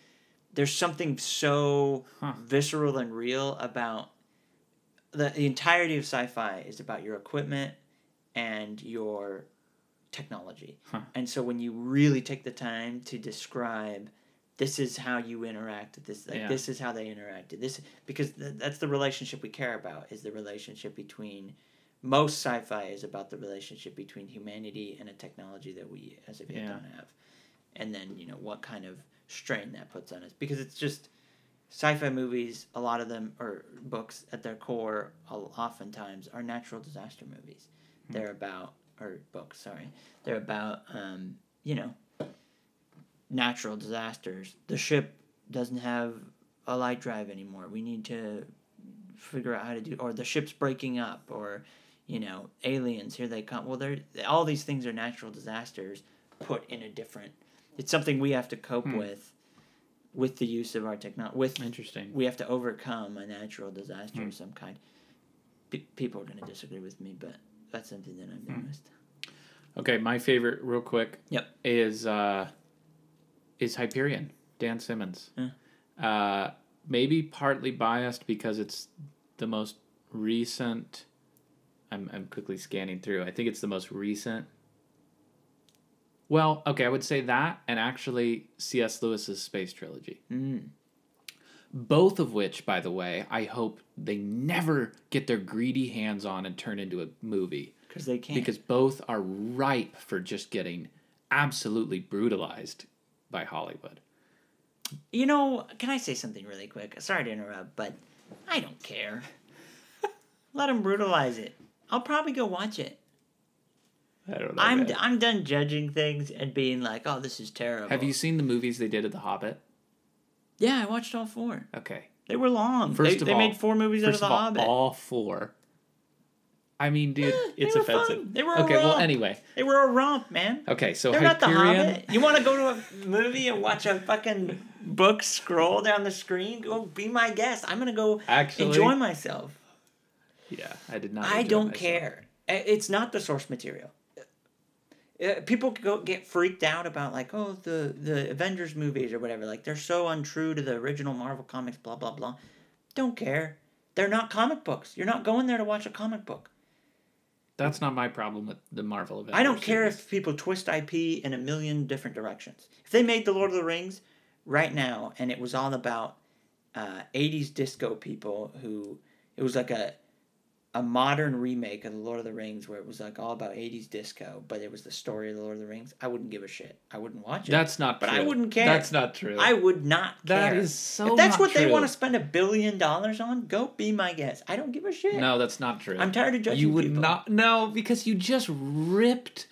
there's something so Huh. visceral and real about the, the entirety of sci-fi is about your equipment and your technology Huh. and so when you really take the time to describe this is how you interact this like Yeah. this is how they interacted this because th- that's the relationship we care about is the relationship between most sci-fi is about the relationship between humanity and a technology that we as of yet Yeah. don't have. And then you know what kind of strain that puts on us. Because it's just sci-fi movies a lot of them or books at their core oftentimes are natural disaster movies. They're about or books sorry. They're about um, you know natural disasters. The ship doesn't have a light drive anymore. We need to figure out how to do or the ship's breaking up or you know aliens here they come well they're all these things are natural disasters put in a different it's something we have to cope Hmm. with with the use of our technology with Interesting. we have to overcome a natural disaster Hmm. of some kind Pe- people are going to disagree with me but that's something that i've Hmm. noticed Okay, my favorite, real quick, Yep. is uh, is Hyperion. Dan Simmons. Uh, maybe partly biased because it's the most recent. I'm I'm quickly scanning through. I think it's the most recent. Well, okay, I would say that, and actually C.S. Lewis's space trilogy. mm. Both of which, by the way, I hope they never get their greedy hands on and turn into a movie because they can't because both are ripe for just getting absolutely brutalized by Hollywood. You know, can I say something really quick? Sorry to interrupt, but I don't care. [laughs] Let them brutalize it. I'll probably go watch it. I don't know. I'm man. I'm done judging things and being like, "Oh, this is terrible." Have you seen the movies they did at The Hobbit? Yeah, I watched all four. Okay. They were long. First they, of they all- made four movies out of The all, Hobbit. all four. I mean, dude, eh, they it's were offensive. fun. They were a okay. Well, anyway. They were a romp, man. Okay, so They're not the Hobbit. You want to go to a movie and watch a fucking book scroll down the screen? Go be my guest. I'm gonna go Actually, enjoy myself. Yeah, I did not. I don't care. It's not the source material. Uh, People go get freaked out about like oh the the Avengers movies or whatever like they're so untrue to the original Marvel comics blah blah blah. Don't care. They're not comic books. You're not going there to watch a comic book. That's not my problem with the Marvel Avengers. I don't care series. if people twist IP in a million different directions. If they made the Lord of the Rings right now and it was all about uh, 80s disco people who it was like a a modern remake of the Lord of the Rings where it was like all about 80s disco, but it was the story of the Lord of the Rings, I wouldn't give a shit. I wouldn't watch it. That's not But true. I wouldn't care. That's not true. I would not care. That is so If that's not what they want to spend a billion dollars on, go be my guest. I don't give a shit. No, that's not true. I'm tired of judging You would people. not. No, because you just ripped.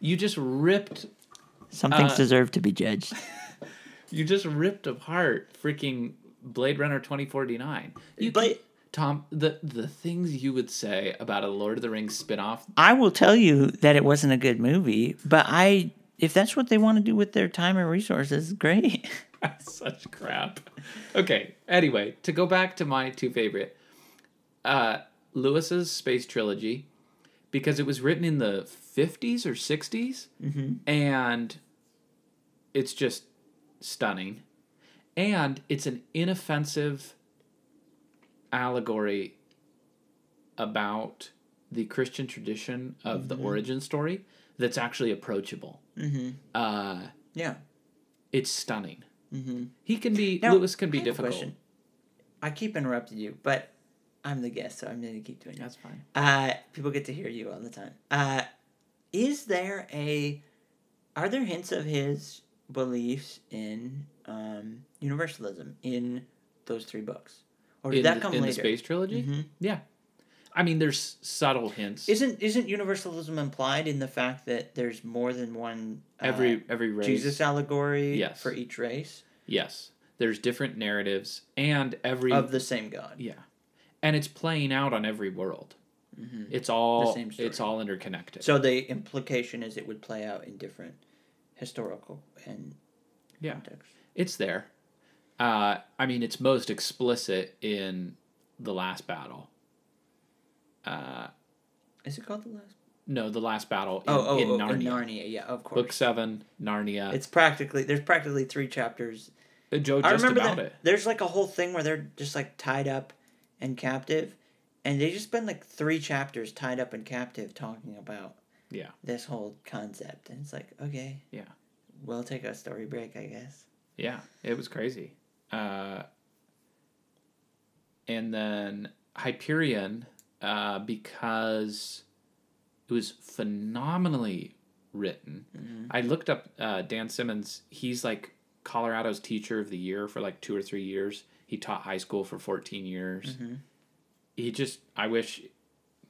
You just ripped. Some things Uh, deserve to be judged. [laughs] You just ripped apart freaking Blade Runner twenty forty nine. You Blade- Tom, the the things you would say about a Lord of the Rings spinoff. I will tell you that it wasn't a good movie, but I if that's what they want to do with their time and resources, great. [laughs] [laughs] Such crap. Okay. Anyway, to go back to my two favorite, uh, Lewis's space trilogy, because it was written in the fifties or 60s Mm-hmm. and it's just stunning, and it's an inoffensive allegory about the Christian tradition of the origin story that's actually approachable. Mm-hmm. Uh, Yeah. it's stunning. Mm-hmm. He can be Now, Lewis can be I difficult. I keep interrupting you, but I'm the guest, so I'm going to keep doing it. That's fine. Uh, people get to hear you all the time. Uh, is there a? Are there hints of his beliefs in um, universalism in those three books, or did In, that come in the space trilogy, Mhm. yeah. I mean, there's subtle hints. Isn't isn't universalism implied in the fact that there's more than one uh, every every race. Jesus allegory Yes. for each race Yes, there's different narratives, and every of the same God? yeah, and it's playing out on every world. Mhm. It's all same story. it's all interconnected. So the implication is it would play out in different historical and Yeah. contexts. it's there. Uh, I mean, it's most explicit in the last battle. Uh, Is it called the last? no, the last battle in, Oh, oh, in oh, Narnia. in Narnia. Yeah, of course. Book seven, Narnia. It's practically there's practically three chapters. Uh, Joe I remember about that it. there's like a whole thing where they're just like tied up and captive, and they just spend like three chapters tied up and captive talking about Yeah. this whole concept, and it's like okay, Yeah. we'll take a story break, I guess. Yeah, it was crazy. Uh, and then Hyperion, uh, because it was phenomenally written. Mhm. I looked up uh, Dan Simmons. He's like Colorado's teacher of the year for like two or three years. He taught high school for 14 years. Mhm. He just, I wish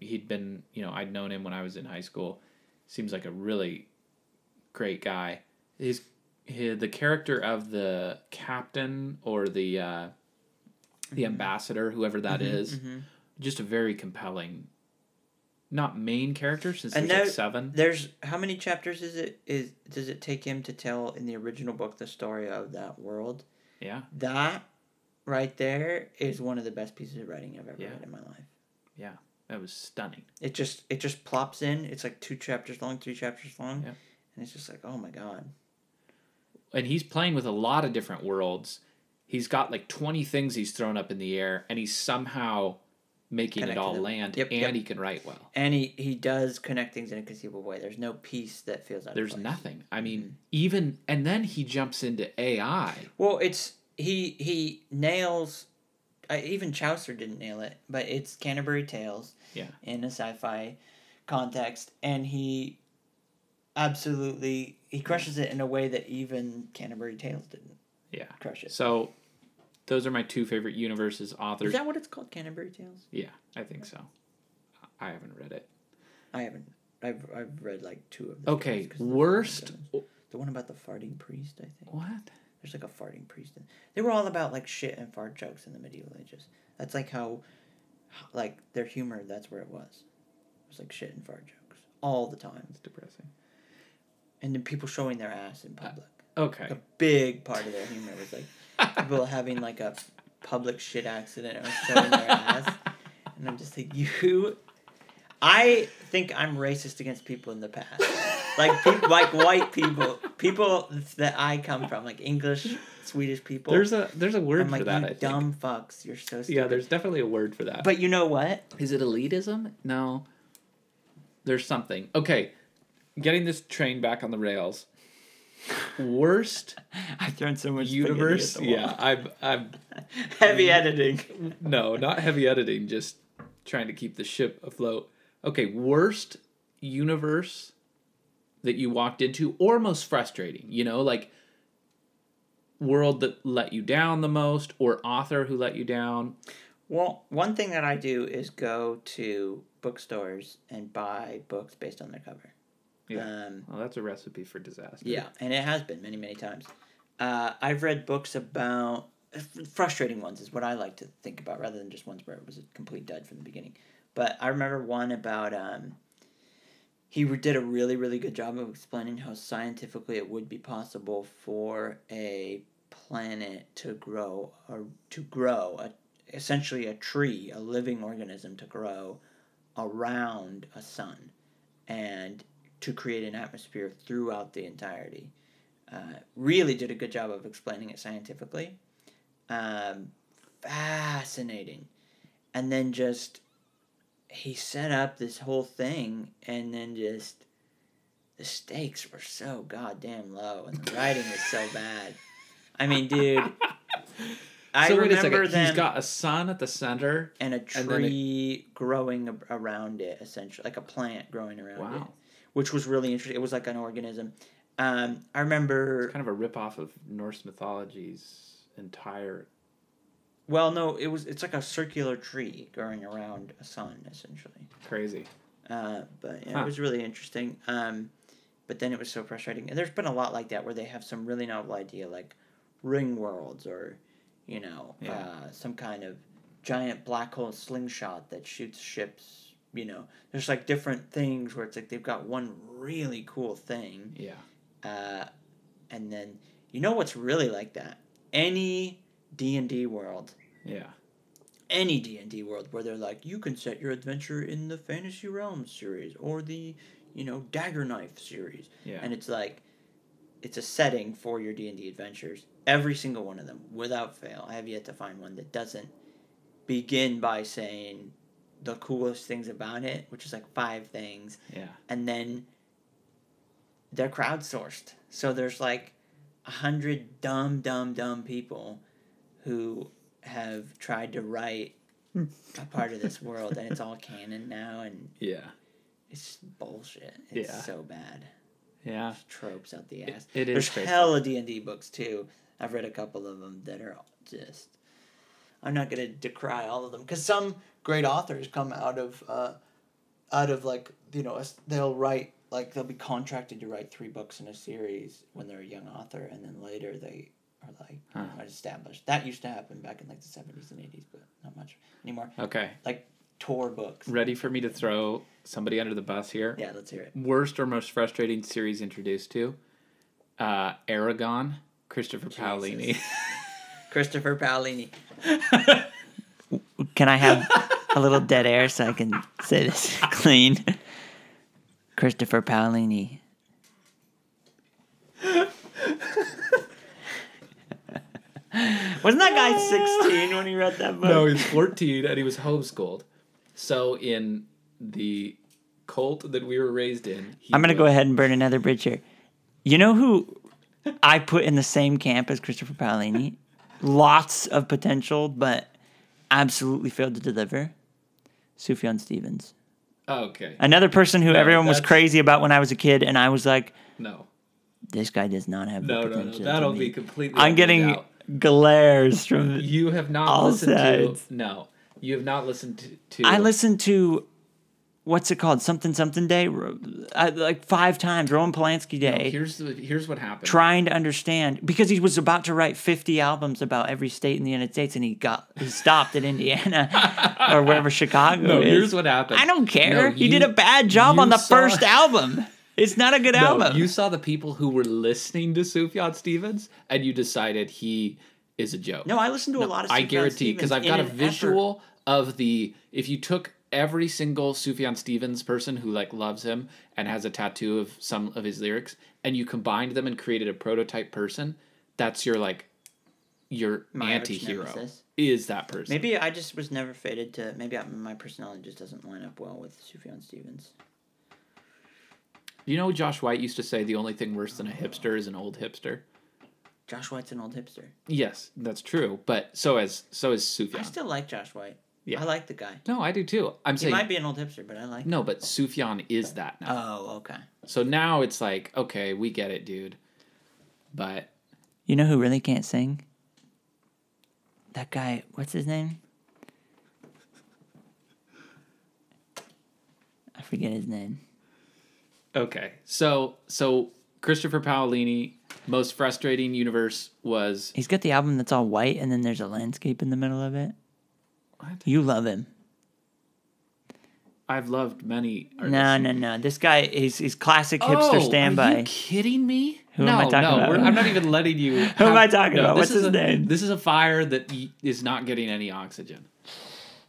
he'd been, you know, I'd known him when I was in high school. Seems like a really great guy. His, his the character of the captain or the uh, the ambassador, whoever that is, Mhm. just a very compelling, not main character since And there's like seven. There's how many chapters is it? Is does it take him to tell in the original book the story of that world? Yeah, That right there is one of the best pieces of writing I've ever Yeah. read in my life. Yeah, that was stunning. It just it just plops in. It's like two chapters long, three chapters long, Yeah. and it's just like oh my god. And he's playing with a lot of different worlds. He's got like 20 things he's thrown up in the air, and he's somehow making it all them. land, Yep, and yep. he can write well. And he he does connect things in a conceivable way. There's no piece that feels out There's of place. nothing. I mean, Mm-hmm. even and then he jumps into AI. Well, it's he he nails. Uh, even Chaucer didn't nail it, but it's Canterbury Tales. Yeah. In a sci-fi context, and he absolutely he crushes it in a way that even Canterbury Tales didn't Yeah. crush it. So those are my two favorite universes authors. Is that what it's called, Canterbury Tales? yeah, I think so. I haven't read it. I haven't. I've I've read like two of them. Okay, worst. The one about the farting priest, I think. What? There's like a farting priest. In, they were all about like shit and fart jokes in the medieval ages. That's like how, like their humor. That's where it was. It was like shit and fart jokes all the time, It's depressing. And then people showing their ass in uh, public. Okay. a big part of their humor was like people having like a public shit accident or showing their ass, [laughs] and I'm just like you. [laughs] I think I'm racist against people in the past, like people, like white people, people that I come from, like English, Swedish people. There's a there's a word I'm for like that. you I think. dumb fucks. You're so stupid. Yeah, there's definitely a word for that. But you know what? Is it elitism? No. There's something. Okay, getting this train back on the rails. [laughs] Worst I've thrown so much universe. spaghetti at the Yeah, I'm. I'm. [laughs] Heavy mm, editing. No, not heavy editing. Just trying to keep the ship afloat. Okay, worst universe that you walked into, or most frustrating. You know, like world that let you down the most, or author who let you down. Well, one thing that I do is go to bookstores and buy books based on their cover. Yeah. Um, Well, that's a recipe for disaster. yeah, and it has been many, many times. Uh, I've read books about frustrating ones is what I like to think about rather than just ones where it was a complete dud from the beginning. But I remember one about um, he did a really, really good job of explaining how scientifically it would be possible for a planet to grow or to grow a, essentially a tree, a living organism to grow around a sun and to create an atmosphere throughout the entirety. Uh, really did a good job of explaining it scientifically. Um, fascinating. And then just he set up this whole thing and then just the stakes were so goddamn low and the writing was so bad. I mean, dude, [laughs] I so wait a remember second. He's got a sun at the center. and a and it- tree growing around it, essentially, like a plant growing around it, Wow. Which was really interesting. It was like an organism. Um, I remember. Kind of a ripoff of Norse mythology's entire. Well, no, it was. It's like a circular tree growing around a sun, essentially. Crazy. Uh, but yeah, Huh. it was really interesting. Um, but then it was so frustrating. And there's been a lot like that where they have some really novel idea, like ring worlds, or you know, Yeah. uh, some kind of giant black hole slingshot that shoots ships. You know, there's like different things where it's like they've got one really cool thing, Yeah. uh, and then you know what's really like that? Any D and D world Yeah. any D&D world where they're like you can set your adventure in the Fantasy Realms series or the you know Dagger Knife series Yeah. and it's like it's a setting for your D&D adventures every single one of them without fail I have yet to find one that doesn't begin by saying the coolest things about it which is like five things yeah. and then they're crowdsourced. So there's like a hundred dumb, dumb, dumb people who have tried to write hmm. a part of this [laughs] world, and it's all canon now, and Yeah. it's bullshit. It's Yeah. so bad. Yeah. There's tropes out the It- ass. it is There's crazy. hella D and D books too. I've read a couple of them that are just. I'm not gonna decry all of them because some great authors come out of, uh, out of like you know they'll write like they'll be contracted to write three books in a series when they're a young author and then later they are like Huh. established. That used to happen back in like the seventies and eighties, but not much anymore. Okay. Like tour books. Ready for me to throw somebody under the bus here? Yeah, let's hear it. Worst or most frustrating series introduced to? Uh, Eragon, Christopher Paolini. [laughs] Christopher Paolini. [laughs] Can I have a little dead air so I can say this [laughs] clean? Christopher Paolini. Wasn't that guy 16 when he read that book? no, he's 14 and he was homeschooled. So in the cult that we were raised in, he I'm going to go ahead and burn another bridge here. You know who I put in the same camp as Christopher Paolini? Lots of potential, but absolutely failed to deliver. Sufjan Stevens. Oh, okay. Another person who No, everyone was that's- crazy about when I was a kid, and I was like, No. this guy does not have No, the no, no. That'll be completely. I'm getting out. glares from. You have not listened sides. to. No. You have not listened to. to I listened to, what's it called? Something Something Day, I, uh, like five times. Roman Polanski No, Day. here's the, here's what happened. trying to understand because he was about to write 50 albums about every state in the United States and he got he stopped at Indiana [laughs] or wherever Chicago no, is. here's what happened. I don't care. No, he did a bad job on the saw- first album. It's not a good [laughs] No, album. you saw the people who were listening to Sufjan Stevens, and you decided he is a joke. no, I listened to a lot of I guarantee because I've got a visual of the if you took every single Sufjan Stevens person who like loves him and has a tattoo of some of his lyrics and you combined them and created a prototype person, that's your like your My anti-hero is that person. Maybe I just was never fated to. Maybe I, my personality just doesn't line up well with Sufjan Stevens. You know Josh White used to say the only thing worse than a hipster is an old hipster. Josh White's an old hipster. Yes, that's true, but so is so is Sufjan. I still like Josh White. Yeah. I like the guy. no, I do too. I'm He saying might be an old hipster, but I like. no, but Sufjan is that now. Oh, okay. So now it's like, okay, we get it, dude. But You know who really can't sing? That guy, what's his name? I forget his name. okay, so so Christopher Paolini, most frustrating universe was He's got the album that's all white and then there's a landscape in the middle of it. What? You love him. I've loved many. Artists. No, no, no. This guy is he's classic Oh, hipster Are standby. you kidding me? Who no, am I talking no, about? I'm not even letting you. [laughs] Who am I talking about? What's his a- name? This is a fire that is not getting any oxygen.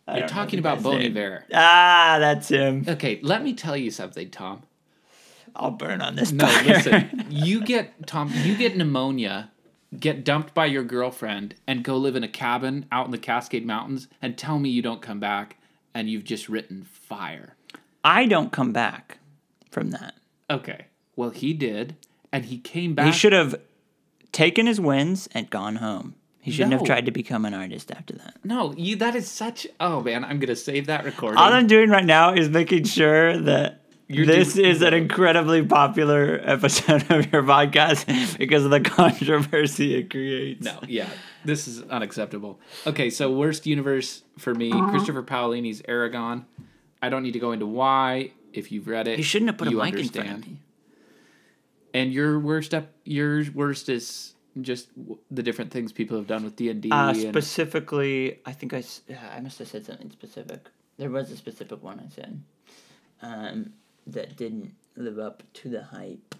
I You're talking about Bon. Iver. Ah, that's him. Okay, let me tell you something, Tom. I'll burn on this. No, fire. listen. [laughs] You get Tom. You get pneumonia, get dumped by your girlfriend, and go live in a cabin out in the Cascade Mountains, and tell me you don't come back, and you've just written fire. I don't come back from that. Okay. Well, he did, and he came back. He should have taken his wins and gone home. He shouldn't No. have tried to become an artist after that. No, you. That is such. Oh man, I'm gonna save that recording. All I'm doing right now is making sure that You're this doing- is an incredibly popular episode [laughs] of your podcast because of the controversy it creates. No, yeah, this is unacceptable. Okay, so worst universe for me, Uh-huh. Christopher Paolini's Eragon. I don't need to go into why. If you've read it, You shouldn't have put you a mic in understand. front of me. And your worst up, your worst is just w- the different things people have done with D and D. Uh, specifically, I think I, s- yeah, [sighs] I must have said something specific. There was a specific one I said um, that didn't live up to the hype.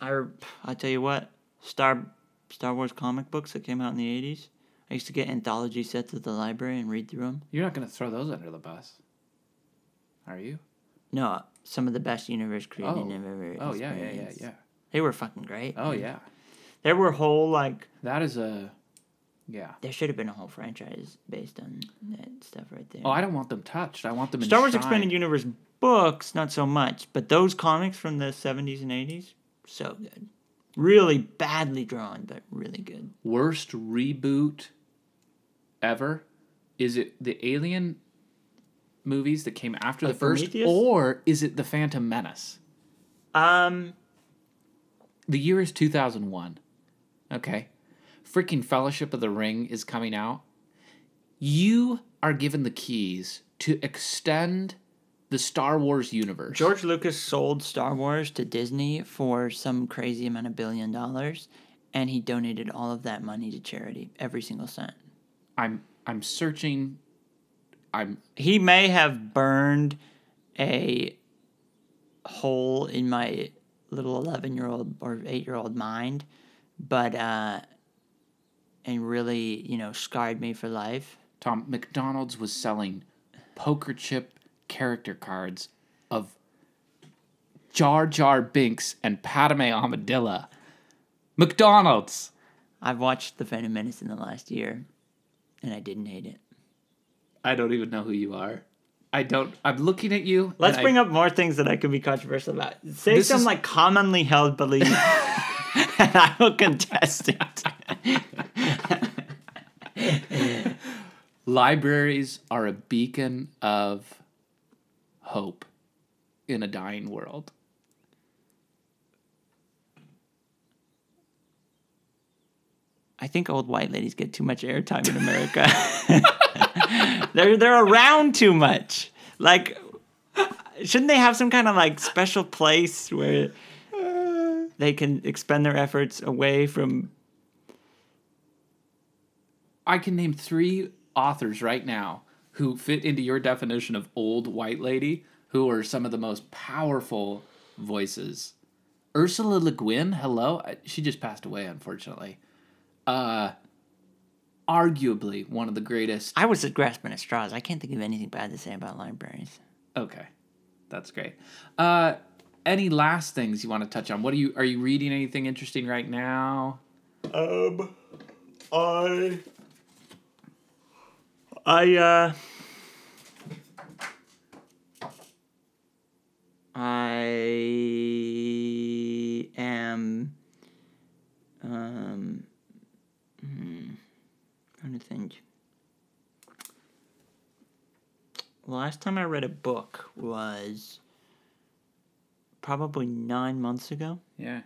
I, I tell you what, Star Star Wars comic books that came out in the eighties. I used to get anthology sets at the library and read through them. You're not gonna throw those under the bus, are you? No, uh, some of the best universe creating Oh. I've ever. Oh yeah, yeah, yeah, yeah. They were fucking great. Oh yeah, There were whole like that is a, yeah. there should have been a whole franchise based on that stuff right there. Oh, I don't want them touched. I want them. Star Wars. Expanded Universe books, not so much, but those comics from the 70s and 80s, so good. Really badly drawn, but really good. worst reboot ever? Is it the Alien movies that came after the Like first, Prometheus? or is it the Phantom Menace? Um, The year is two thousand one. Okay, freaking Fellowship of the Ring is coming out. You are given the keys to extend the Star Wars universe. George Lucas sold Star Wars to Disney for some crazy amount of billion dollars, and he donated all of that money to charity, every single cent. I'm I'm searching. I'm He may have burned a hole in my little 11 year old or 8 year old mind, but, uh, and really, you know, scarred me for life. Tom, McDonald's was selling poker chip character cards of Jar Jar Binks and Padme Amidala. McDonald's. I've watched The Phantom Menace in the last year, and I didn't hate it. I don't even know who you are. I don't. I'm looking at you. Let's bring I, up more things that I could be controversial about. Say some is- like commonly held belief, [laughs] and I will contest it. [laughs] Libraries are a beacon of hope in a dying world. I think old white ladies get too much airtime in America. [laughs] they're they're around too much. Like, shouldn't they have some kind of like special place where they can expend their efforts away from? I can name three authors right now who fit into your definition of old white lady, who are some of the most powerful voices. Ursula Le Guin, hello, she just passed away, unfortunately. Uh, arguably one of the greatest. I was grasping at straws. I can't think of anything bad to say about libraries. Okay, that's great. Uh, any last things you want to touch on? What are you are you reading anything interesting right now? Um, I, I, uh, I am, um, hmm, trying to think. Last time I read a book was probably nine months ago. Yeah,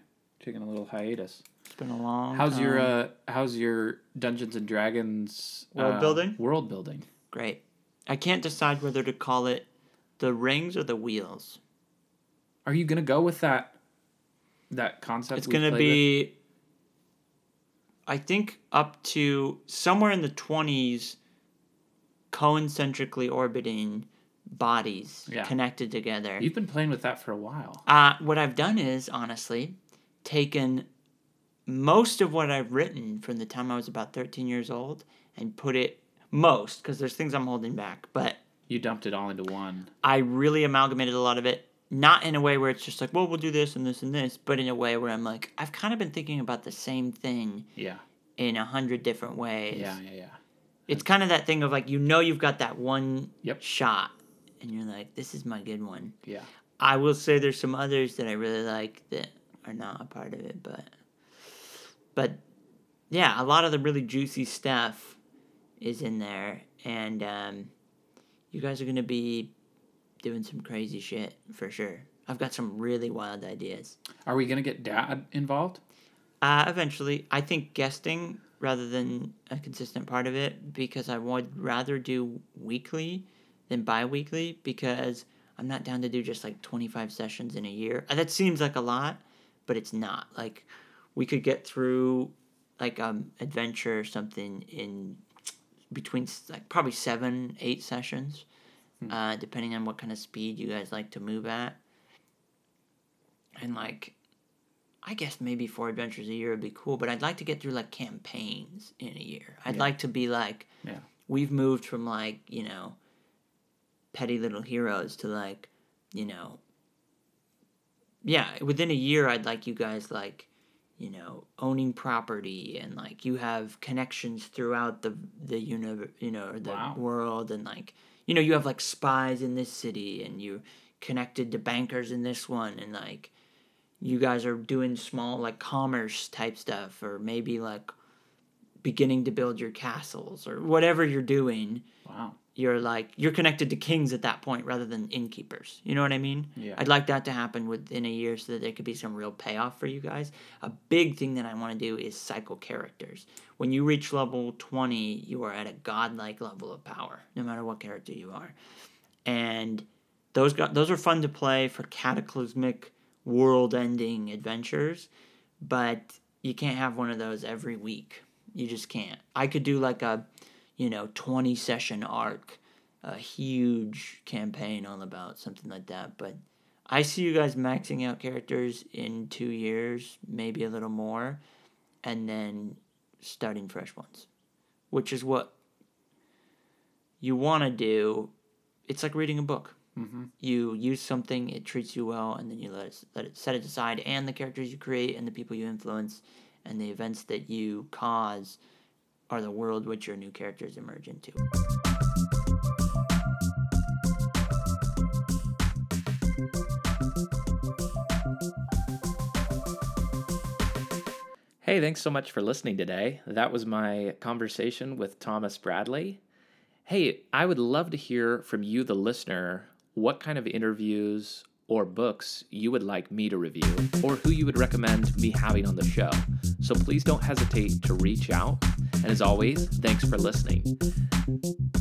taking a little hiatus. It's been a long. How's your uh how's your Dungeons and Dragons World uh, building? World building. Great. I can't decide whether to call it the rings or the wheels. Are you gonna go with that that concept? It's going to played be, I think, up to somewhere in the 20s concentrically orbiting bodies Yeah. connected together. You've been playing with that for a while. Uh, what I've done is, honestly, taken most of what I've written from the time I was about 13 years old and put it, most, because there's things I'm holding back, but You dumped it all into one. I really amalgamated a lot of it. Not in a way where it's just like, well, we'll do this and this and this, but in a way where I'm like, I've kind of been thinking about the same thing Yeah. in a hundred different ways. Yeah, yeah, yeah. It's kind of that thing of like, you know, you've got that one Yep. shot, and you're like, this is my good one. Yeah. I will say there's some others that I really like that are not a part of it, but but yeah, a lot of the really juicy stuff is in there, and um, you guys are gonna be doing some crazy shit for sure. I've got some really wild ideas. Are we gonna get Dad involved? Uh, eventually, I think guesting rather than a consistent part of it because I would rather do weekly than bi-weekly because I'm not down to do just like 25 sessions in a year. That seems like a lot, but it's not. Like we could get through like um adventure or something in between like probably 7 8 sessions. Uh, depending on what kind of speed you guys like to move at. And like I guess maybe four adventures a year would be cool, but I'd like to get through like campaigns in a year. I'd Yeah. like to be like, Yeah. we've moved from like, you know, petty little heroes to like, you know, yeah, within a year, I'd like you guys like, you know, owning property and like you have connections throughout the the universe, you know, or the Wow. world, and like, you know, you have like spies in this city, and you connected to bankers in this one, and like, you guys are doing small like commerce type stuff, or maybe like beginning to build your castles or whatever you're doing Wow. You're like you're connected to kings at that point rather than innkeepers. You know what I mean? Yeah. I'd like that to happen within a year so that there could be some real payoff for you guys. A big thing that I want to do is cycle characters. When you reach level 20, you are at a godlike level of power, no matter what character you are. And those got those are fun to play for cataclysmic world-ending adventures, but you can't have one of those every week. You just can't. I could do like a you know, 20 session arc, a huge campaign all about something like that. But I see you guys maxing out characters in two years, maybe a little more, and then starting fresh ones, which is what you want to do. It's like reading a book. Mm-hmm. You use something, it treats you well, and then you let it, let it set it aside, and the characters you create, and the people you influence, and the events that you cause are the world which your new characters emerge into. Hey, thanks so much for listening today. That was my conversation with Thomas Bradley. Hey, I would love to hear from you, the listener, what kind of interviews or books you would like me to review, or who you would recommend me having on the show. So please don't hesitate to reach out. And as always, thanks for listening.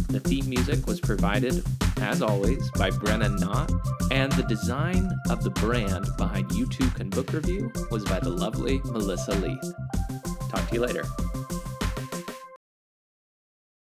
The theme music was provided, as always, by Brennan Knott, and the design of the brand behind YouTube Can Book Review was by the lovely Melissa Leith. Talk to you later.